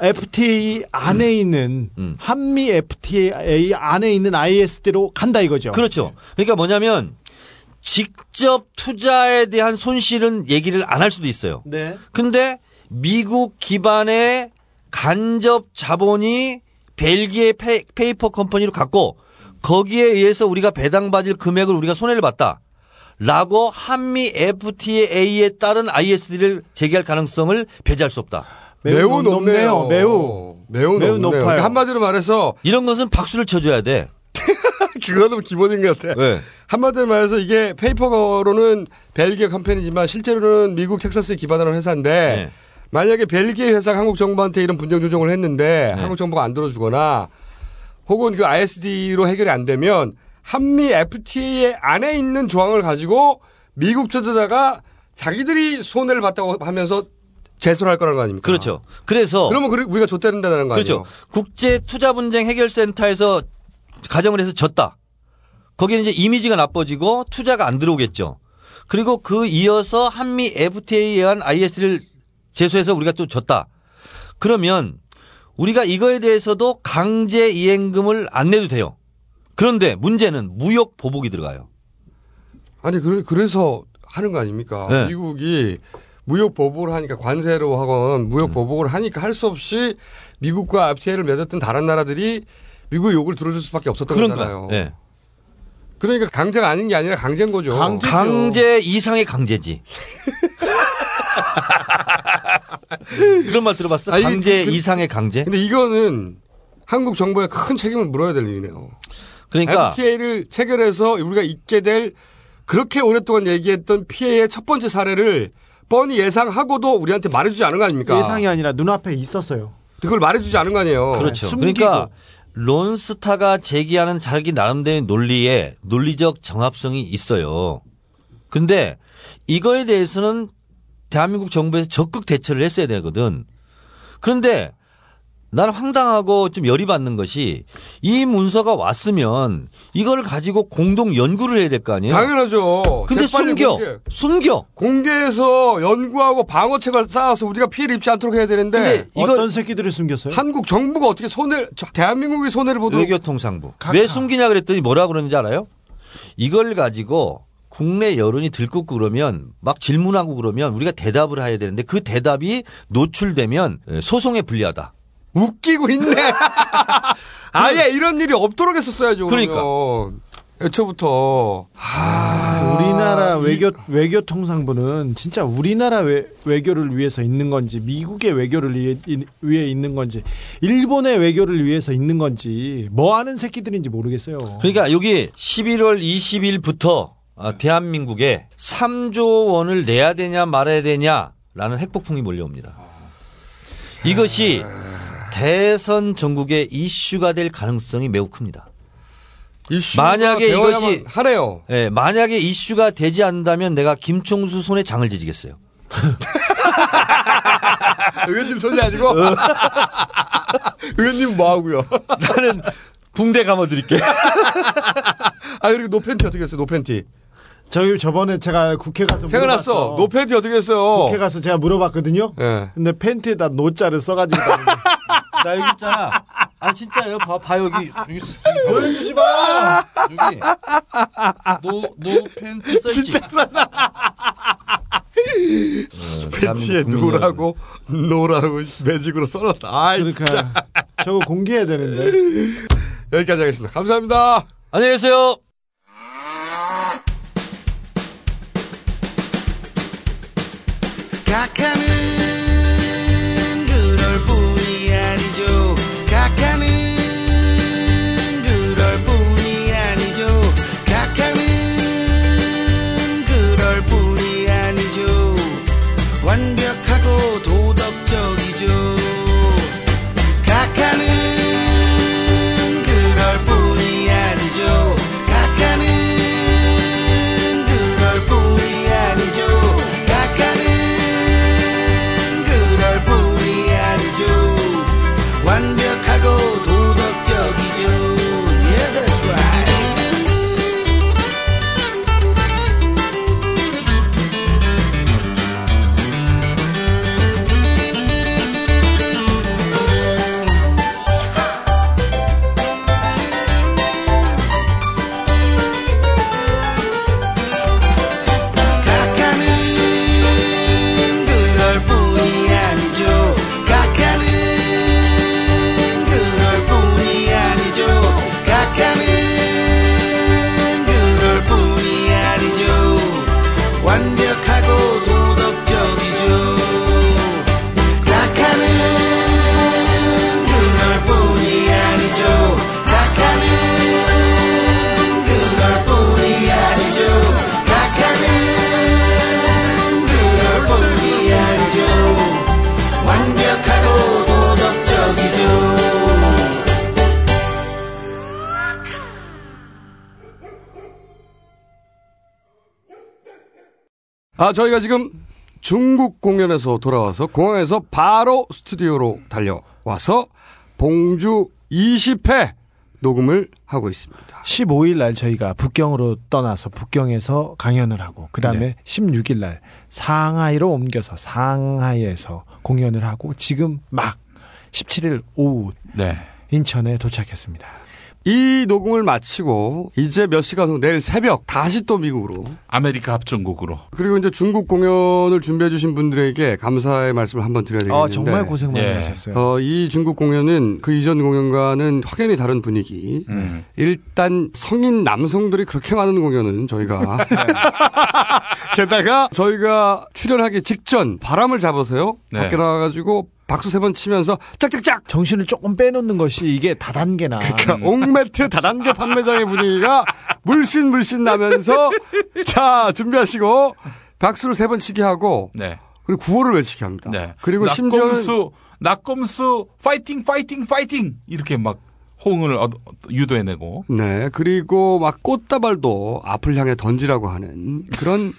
FTA 안에 있는 음. 한미 FTA 안에 있는 ISD로 간다 이거죠. 그렇죠. 그러니까 뭐냐면 직접 투자에 대한 손실은 얘기를 안 할 수도 있어요. 네. 근데 미국 기반의 간접 자본이 벨기에 페, 페이퍼 컴퍼니로 갔고 거기에 의해서 우리가 배당받을 금액을 우리가 손해를 봤다. 라고 한미 FTA에 따른 ISD를 제기할 가능성을 배제할 수 없다. 매우, 높네요. 매우. 매우, 매우 높네요. 그러니까 한마디로 말해서 이런 것은 박수를 쳐줘야 돼. 그거는 기본인 것 같아. 네. 한마디로 말해서 이게 페이퍼로는 벨기에 컴퍼니지만 실제로는 미국 텍사스에 기반하는 회사인데 네. 만약에 벨기에 회사가 한국 정부한테 이런 분쟁 조정을 했는데 한국 정부가 안 들어주거나 혹은 그 ISD로 해결이 안 되면 한미 FTA 안에 있는 조항을 가지고 미국 투자자가 자기들이 손해를 봤다고 하면서 제소를 할 거라는 거 아닙니까? 그렇죠. 그래서 그러면 우리가 줬다는다는 거 아니에요? 그렇죠. 국제 투자 분쟁 해결센터에서 가정을 해서 졌다. 거기는 이제 이미지가 나빠지고 투자가 안 들어오겠죠. 그리고 그 이어서 한미 FTA에 의한 IS를 제소해서 우리가 또 졌다. 그러면 우리가 이거에 대해서도 강제 이행금을 안 내도 돼요. 그런데 문제는 무역 보복이 들어가요. 아니 그래, 그래서 하는 거 아닙니까? 네. 미국이 무역 보복을 하니까 관세로 하건 음. 무역 보복을 하니까 할 수 없이 미국과 FTA를 맺었던 다른 나라들이 미국의 욕을 들어줄 수밖에 없었던 그런 거잖아요. 예. 그러니까 강제가 아닌 게 아니라 강제인 거죠. 강제 이상의 강제지. 그런 말 들어봤어? 아니, 강제 그- 이상의 강제? 근데 이거는 한국 정부에 큰 책임을 물어야 될 일이네요. 그러니까 FTA를 체결해서 우리가 잊게 될 그렇게 오랫동안 얘기했던 피해의 첫 번째 사례를 뻔히 예상하고도 우리한테 말해주지 않은 거 아닙니까? 예상이 아니라 눈앞에 있었어요. 그걸 말해주지 않은 거 아니에요. 그렇죠. 숨기고. 그러니까 론스타가 제기하는 자기 나름대로의 논리에 논리적 정합성이 있어요. 근데 이거에 대해서는 대한민국 정부에서 적극 대처를 했어야 되거든. 그런데 나는 황당하고 좀 열이 받는 것이 이 문서가 왔으면 이걸 가지고 공동 연구를 해야 될 거 아니에요? 당연하죠. 근데 숨겨. 공개. 숨겨. 공개해서 연구하고 방어책을 쌓아서 우리가 피해를 입지 않도록 해야 되는데 어떤 새끼들을 숨겼어요? 한국 정부가 어떻게 손해 저- 대한민국의 손해를 보도록 외교통상부. 왜 숨기냐 그랬더니 뭐라 그러는지 알아요? 이걸 가지고 국내 여론이 들끓고 그러면 막 질문하고 그러면 우리가 대답을 해야 되는데 그 대답이 노출되면 소송에 불리하다. 웃기고 있네. 아예 이런 일이 없도록 했었어야죠. 그러니까. 그러면. 애초부터 우리나라 외교 외교 통상부는 진짜 우리나라 외, 외교를 위해서 있는 건지 미국의 외교를 위해, 이- 위해 있는 건지 일본의 외교를 위해서 있는 건지 뭐 하는 새끼들인지 모르겠어요. 그러니까 여기 11월 20일부터 대한민국에 3조 원을 내야 되냐 말아야 되냐라는 핵폭풍이 몰려옵니다. 이것이 대선 전국의 이슈가 될 가능성이 매우 큽니다. 이슈가 만약에 이것이 하네요. 예, 만약에 이슈가 되지 않는다면 내가 김총수 손에 장을 지지겠어요. 의원님 손이 아니고 의원님 뭐 하고요? 나는 붕대 감아드릴게. 아 그리고 노팬티 어떻게 했어요? 노팬티. 저기 저번에 제가 국회 가서 생각났어. 노팬티 어떻게 했어요? 국회 가서 제가 물어봤거든요. 예. 근데 팬티에다 노자를 써가지고 나 여기 있잖아. 아 진짜요? 봐, 봐 여기 여기 보여주지 마. 여기 노노 팬티 써있지. 진짜 싸다. 팬티에 노라고 노라고 매직으로 써놨다. 아 진짜. 그러니까 저거 공개해야 되는데. 여기까지 하겠습니다. 감사합니다. 안녕히 계세요. 각 아, 저희가 지금 중국 공연에서 돌아와서 공항에서 바로 스튜디오로 달려와서 봉주 20회 녹음을 하고 있습니다. 15일 날 저희가 북경으로 떠나서 북경에서 강연을 하고 그다음에 네. 16일 날 상하이로 옮겨서 상하이에서 공연을 하고 지금 막 17일 오후 네. 인천에 도착했습니다. 이 녹음을 마치고 이제 몇 시간 후 내일 새벽 다시 또 미국으로 아메리카 합중국으로. 그리고 이제 중국 공연을 준비해 주신 분들에게 감사의 말씀을 한번 드려야 되겠는데 아, 정말 고생 많이 하셨어요. 어, 이 중국 공연은 그 이전 공연과는 확연히 다른 분위기. 음. 일단 성인 남성들이 그렇게 많은 공연은 저희가 게다가 저희가 출연하기 직전 바람을 잡아서요. 네. 밖에 나와가지고 박수 세 번 치면서 짝짝짝 정신을 조금 빼놓는 것이 이게 다단계나 그러니까 옥매트 다단계 판매장의 분위기가 물씬 물씬 나면서 자 준비하시고 박수를 세 번 치게 하고 네. 그리고 구호를 외치게 합니다. 그리고 심지어는 낙검수, 낙검수, 파이팅, 파이팅, 파이팅! 이렇게 막 호응을 얻- 유도해내고. 네 그리고 막 꽃다발도 앞을 향해 던지라고 하는 그런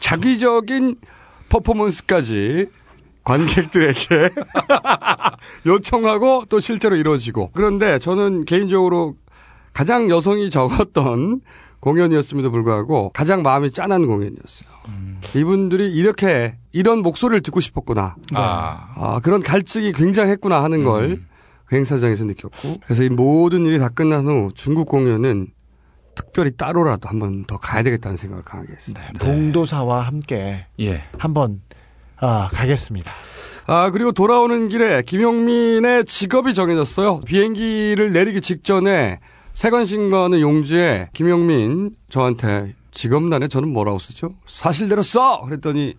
자기적인 퍼포먼스까지 관객들에게 요청하고 또 실제로 이루어지고 그런데 저는 개인적으로 가장 여성이 적었던 공연이었음에도 불구하고 가장 마음이 짠한 공연이었어요. 이분들이 이렇게 이런 목소리를 듣고 싶었구나. 아. 아, 그런 갈증이 굉장했구나 하는 걸그 행사장에서 느꼈고 그래서 이 모든 일이 다 끝난 후 중국 공연은 특별히 따로라도 한 번 더 가야 되겠다는 생각을 강하게 했습니다. 봉도사와 함께 예. 한번 아, 가겠습니다. 아, 그리고 돌아오는 길에 김용민의 직업이 정해졌어요. 비행기를 내리기 직전에 세관신가는 용지에 김용민 저한테 직업란에 저는 뭐라고 쓰죠? 사실대로 써! 그랬더니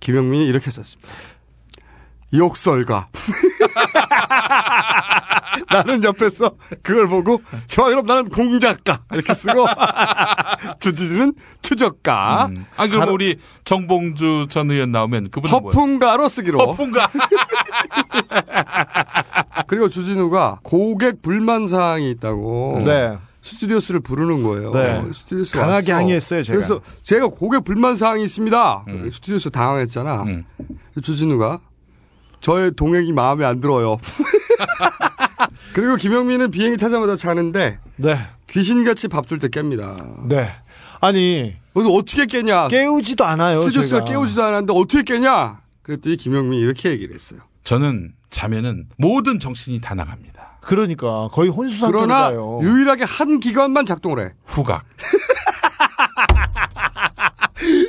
김용민이 이렇게 썼습니다. 욕설가. 나는 옆에서 그걸 보고 좋아 그럼 나는 공작가 이렇게 쓰고 주지는 추적가 음. 아, 그럼 우리 정봉주 전 의원 나오면 그분은 뭐예요? 허풍가로 쓰기로 허풍가. 그리고 주진우가 고객 불만 사항이 있다고 네. 스튜어디스를 부르는 거예요. 네. 스튜어디스 강하게 왔어. 항의했어요, 제가. 그래서 제가 고객 불만 사항이 있습니다. 음. 스튜어디스 당황했잖아. 주진우가 저의 동행이 마음에 안 들어요. 그리고 김영민은 비행기 타자마자 자는데 네. 귀신같이 밥 줄 때 깹니다. 네. 아니 그래서 어떻게 깨냐? 깨우지도 않아요. 스튜디오스가 제가. 깨우지도 않았는데 어떻게 깨냐? 그랬더니 김영민이 이렇게 얘기를 했어요. 저는 자면은 모든 정신이 다 나갑니다. 그러니까 거의 혼수 상태로 그러나 가요. 유일하게 한 기관만 작동을 해. 후각.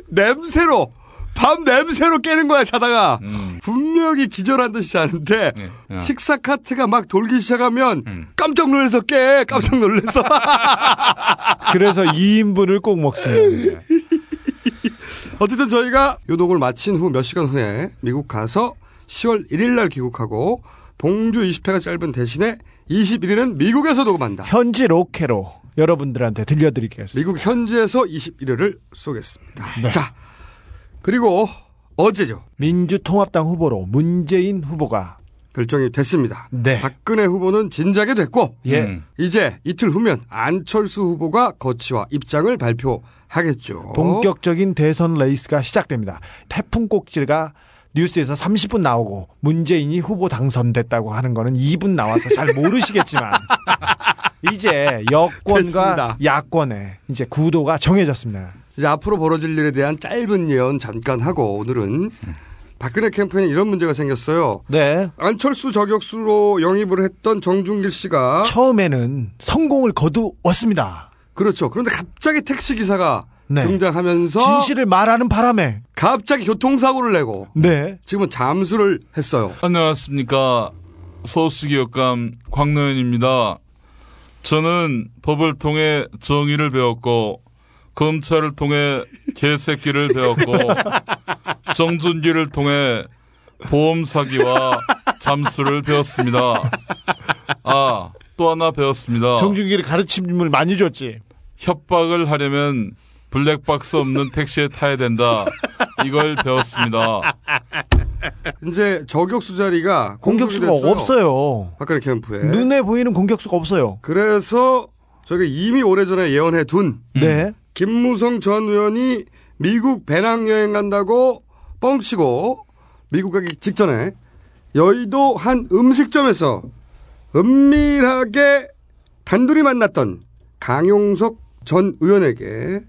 냄새로 밤 냄새로 깨는 거야 자다가 분명히 기절한 듯이 자는데 어. 식사 카트가 막 돌기 시작하면 깜짝 놀라서 깨 깜짝 놀라서 그래서 2인분을 꼭 먹습니다. 어쨌든 저희가 요독을 마친 후 몇 시간 후에 미국 가서 10월 1일 날 귀국하고 봉주 20회가 짧은 대신에 21일은 미국에서 녹음한다. 현지 로케로 여러분들한테 들려드리겠습니다. 미국 현지에서 21회를 쏘겠습니다. 네. 자 그리고 어제죠. 민주통합당 후보로 문재인 후보가 결정이 됐습니다. 네. 박근혜 후보는 진작에 됐고 예. 음. 이제 이틀 후면 안철수 후보가 거취와 입장을 발표하겠죠. 본격적인 대선 레이스가 시작됩니다. 태풍 꼭지가 뉴스에서 30분 나오고 문재인이 후보 당선됐다고 하는 거는 2분 나와서 잘 모르시겠지만 이제 여권과 됐습니다. 야권의 이제 구도가 정해졌습니다. 이제 앞으로 벌어질 일에 대한 짧은 예언 잠깐 하고 오늘은 박근혜 캠프에는 이런 문제가 생겼어요. 네. 안철수 저격수로 영입을 했던 정준길 씨가 처음에는 성공을 거두었습니다. 그렇죠. 그런데 갑자기 택시 기사가 네. 등장하면서 진실을 말하는 바람에 갑자기 교통사고를 내고 네. 지금은 잠수를 했어요. 안녕하십니까. 서울시 기업감 광노현입니다. 저는 법을 통해 정의를 배웠고, 검찰을 통해 개새끼를 배웠고, 정준기를 통해 보험 사기와 잠수를 배웠습니다. 아, 또 하나 배웠습니다. 정준기를 가르침을 많이 줬지. 협박을 하려면 블랙박스 없는 택시에 타야 된다. 이걸 배웠습니다. 이제 저격수 자리가 공격수가 됐어요. 없어요. 박근혜 캠프에. 눈에 보이는 공격수가 없어요. 그래서 저희가 이미 오래전에 예언해 둔 네. 김무성 전 의원이 미국 배낭여행 간다고 뻥치고 미국 가기 직전에 여의도 한 음식점에서 은밀하게 단둘이 만났던 강용석 전 의원에게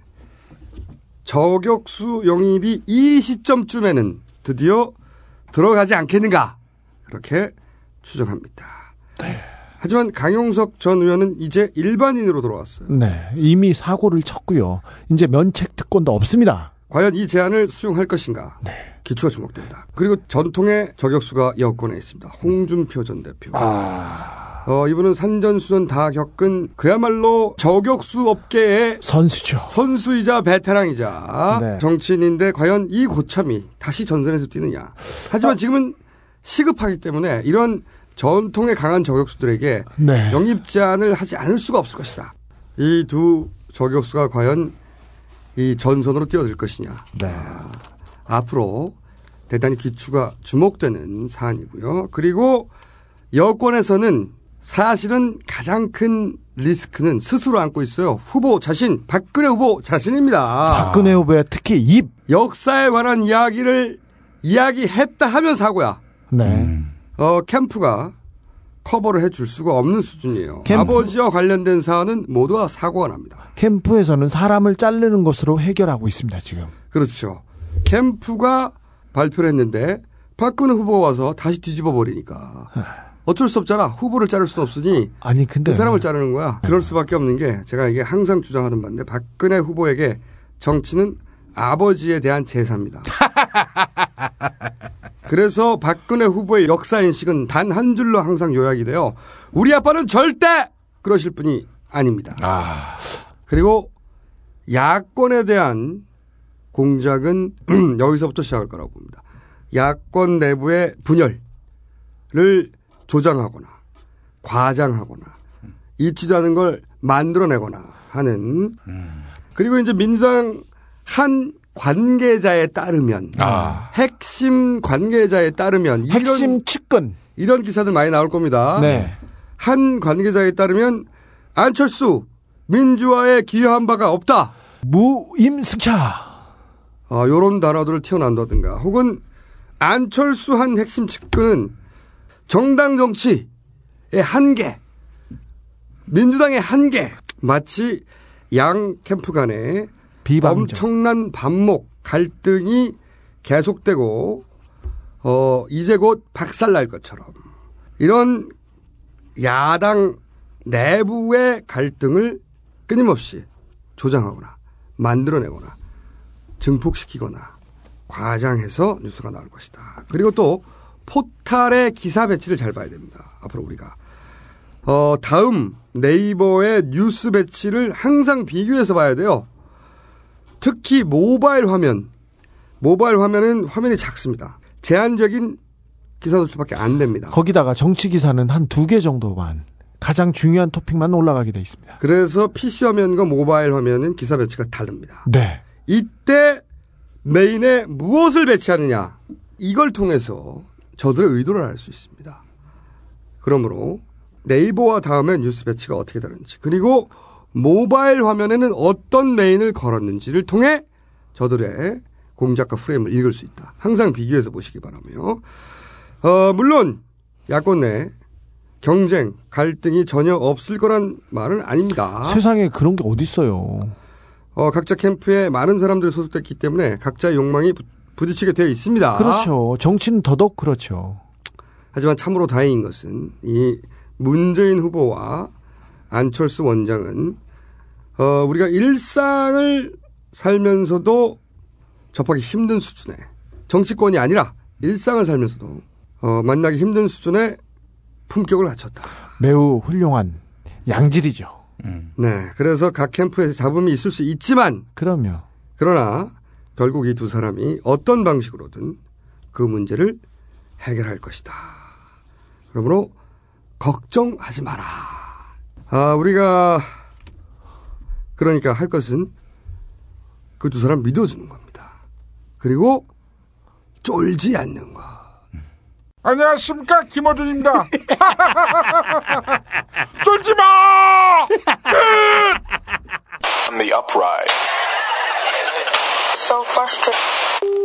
저격수 영입이 이 시점쯤에는 드디어 들어가지 않겠는가 그렇게 추정합니다. 하지만 강용석 전 의원은 이제 일반인으로 돌아왔어요. 네, 이미 사고를 쳤고요. 이제 면책 특권도 없습니다. 과연 이 제안을 수용할 것인가? 기초가 주목된다. 그리고 전통의 저격수가 여권에 있습니다. 홍준표 전 대표. 어, 이분은 산전수전 다 겪은 그야말로 저격수 업계의 선수죠. 선수이자 베테랑이자 네. 정치인인데 과연 이 고참이 다시 전선에서 뛰느냐. 하지만 지금은 시급하기 때문에 이런 전통의 강한 저격수들에게 네. 영입 제안을 하지 않을 수가 없을 것이다. 이 두 저격수가 과연 이 전선으로 뛰어들 것이냐. 네. 앞으로 대단히 기추가 주목되는 사안이고요. 그리고 여권에서는 사실은 가장 큰 리스크는 스스로 안고 있어요. 후보 자신, 박근혜 후보 자신입니다. 박근혜 후보의 특히 입. 역사에 관한 이야기를 이야기했다 하면 사고야. 네. 어, 캠프가 커버를 해줄 수가 없는 수준이에요. 캠프. 아버지와 관련된 사안은 모두가 사고가 납니다. 캠프에서는 사람을 자르는 것으로 해결하고 있습니다, 지금. 그렇죠. 캠프가 발표를 했는데 박근혜 후보가 와서 다시 뒤집어 버리니까 어쩔 수 없잖아. 후보를 자를 수는 없으니 아니 근데 그 사람을 자르는 거야. 그럴 수밖에 없는 게 제가 이게 항상 주장하던 바인데 박근혜 후보에게 정치는 아버지에 대한 제사입니다. 그래서 박근혜 후보의 역사 인식은 단 한 줄로 항상 요약이 돼요. 우리 아빠는 절대 그러실 분이 아닙니다. 그리고 야권에 대한 공작은 여기서부터 시작할 거라고 봅니다. 야권 내부의 분열을 조장하거나 과장하거나 있지도 않은 걸 만들어내거나 하는 그리고 이제 민주당 한 관계자에 따르면 핵심 관계자에 따르면 핵심 측근 이런 기사들 많이 나올 겁니다. 네. 한 관계자에 따르면 안철수 민주화에 기여한 바가 없다. 무임승차. 아, 요런 단어들을 튀어난다든가 혹은 안철수 한 핵심 측근은 정당 정치의 한계, 민주당의 한계, 마치 양 캠프 간에 비방적. 엄청난 반목, 갈등이 계속되고 어, 이제 곧 박살 날 것처럼 이런 야당 내부의 갈등을 끊임없이 조장하거나 만들어내거나 증폭시키거나 과장해서 뉴스가 나올 것이다. 그리고 또 포탈의 기사 배치를 잘 봐야 됩니다. 앞으로 우리가 어, 다음 네이버의 뉴스 배치를 항상 비교해서 봐야 돼요. 특히 모바일 화면, 모바일 화면은 화면이 작습니다. 제한적인 기사 노출밖에 안 됩니다. 거기다가 정치 기사는 한 두 개 정도만 가장 중요한 토픽만 올라가게 돼 있습니다. 그래서 PC 화면과 모바일 화면은 기사 배치가 다릅니다. 네. 이때 메인에 무엇을 배치하느냐 이걸 통해서 저들의 의도를 알 수 있습니다. 그러므로 네이버와 다음에 뉴스 배치가 어떻게 다른지 그리고 모바일 화면에는 어떤 메인을 걸었는지를 통해 저들의 공작과 프레임을 읽을 수 있다. 항상 비교해서 보시기 바라며 어, 물론 야권 내 경쟁, 갈등이 전혀 없을 거란 말은 아닙니다. 세상에 그런 게 어딨어요. 어, 각자 캠프에 많은 사람들이 소속됐기 때문에 각자의 욕망이 부- 부딪히게 되어 있습니다. 그렇죠. 정치는 더더욱 그렇죠. 하지만 참으로 다행인 것은 이 문재인 후보와 안철수 원장은 어, 우리가 일상을 살면서도 접하기 힘든 수준의 정치권이 아니라 일상을 살면서도 어, 만나기 힘든 수준의 품격을 갖췄다. 매우 훌륭한 양질이죠. 네. 그래서 각 캠프에서 잡음이 있을 수 있지만 그럼요. 그러나 결국 이 두 사람이 어떤 방식으로든 그 문제를 해결할 것이다. 그러므로 걱정하지 마라. 아, 우리가 그러니까 할 것은 그 두 사람 믿어주는 겁니다. 그리고 쫄지 않는 거. 안녕하십니까 김어준입니다. 쫄지 마. On the upright. so frustrated.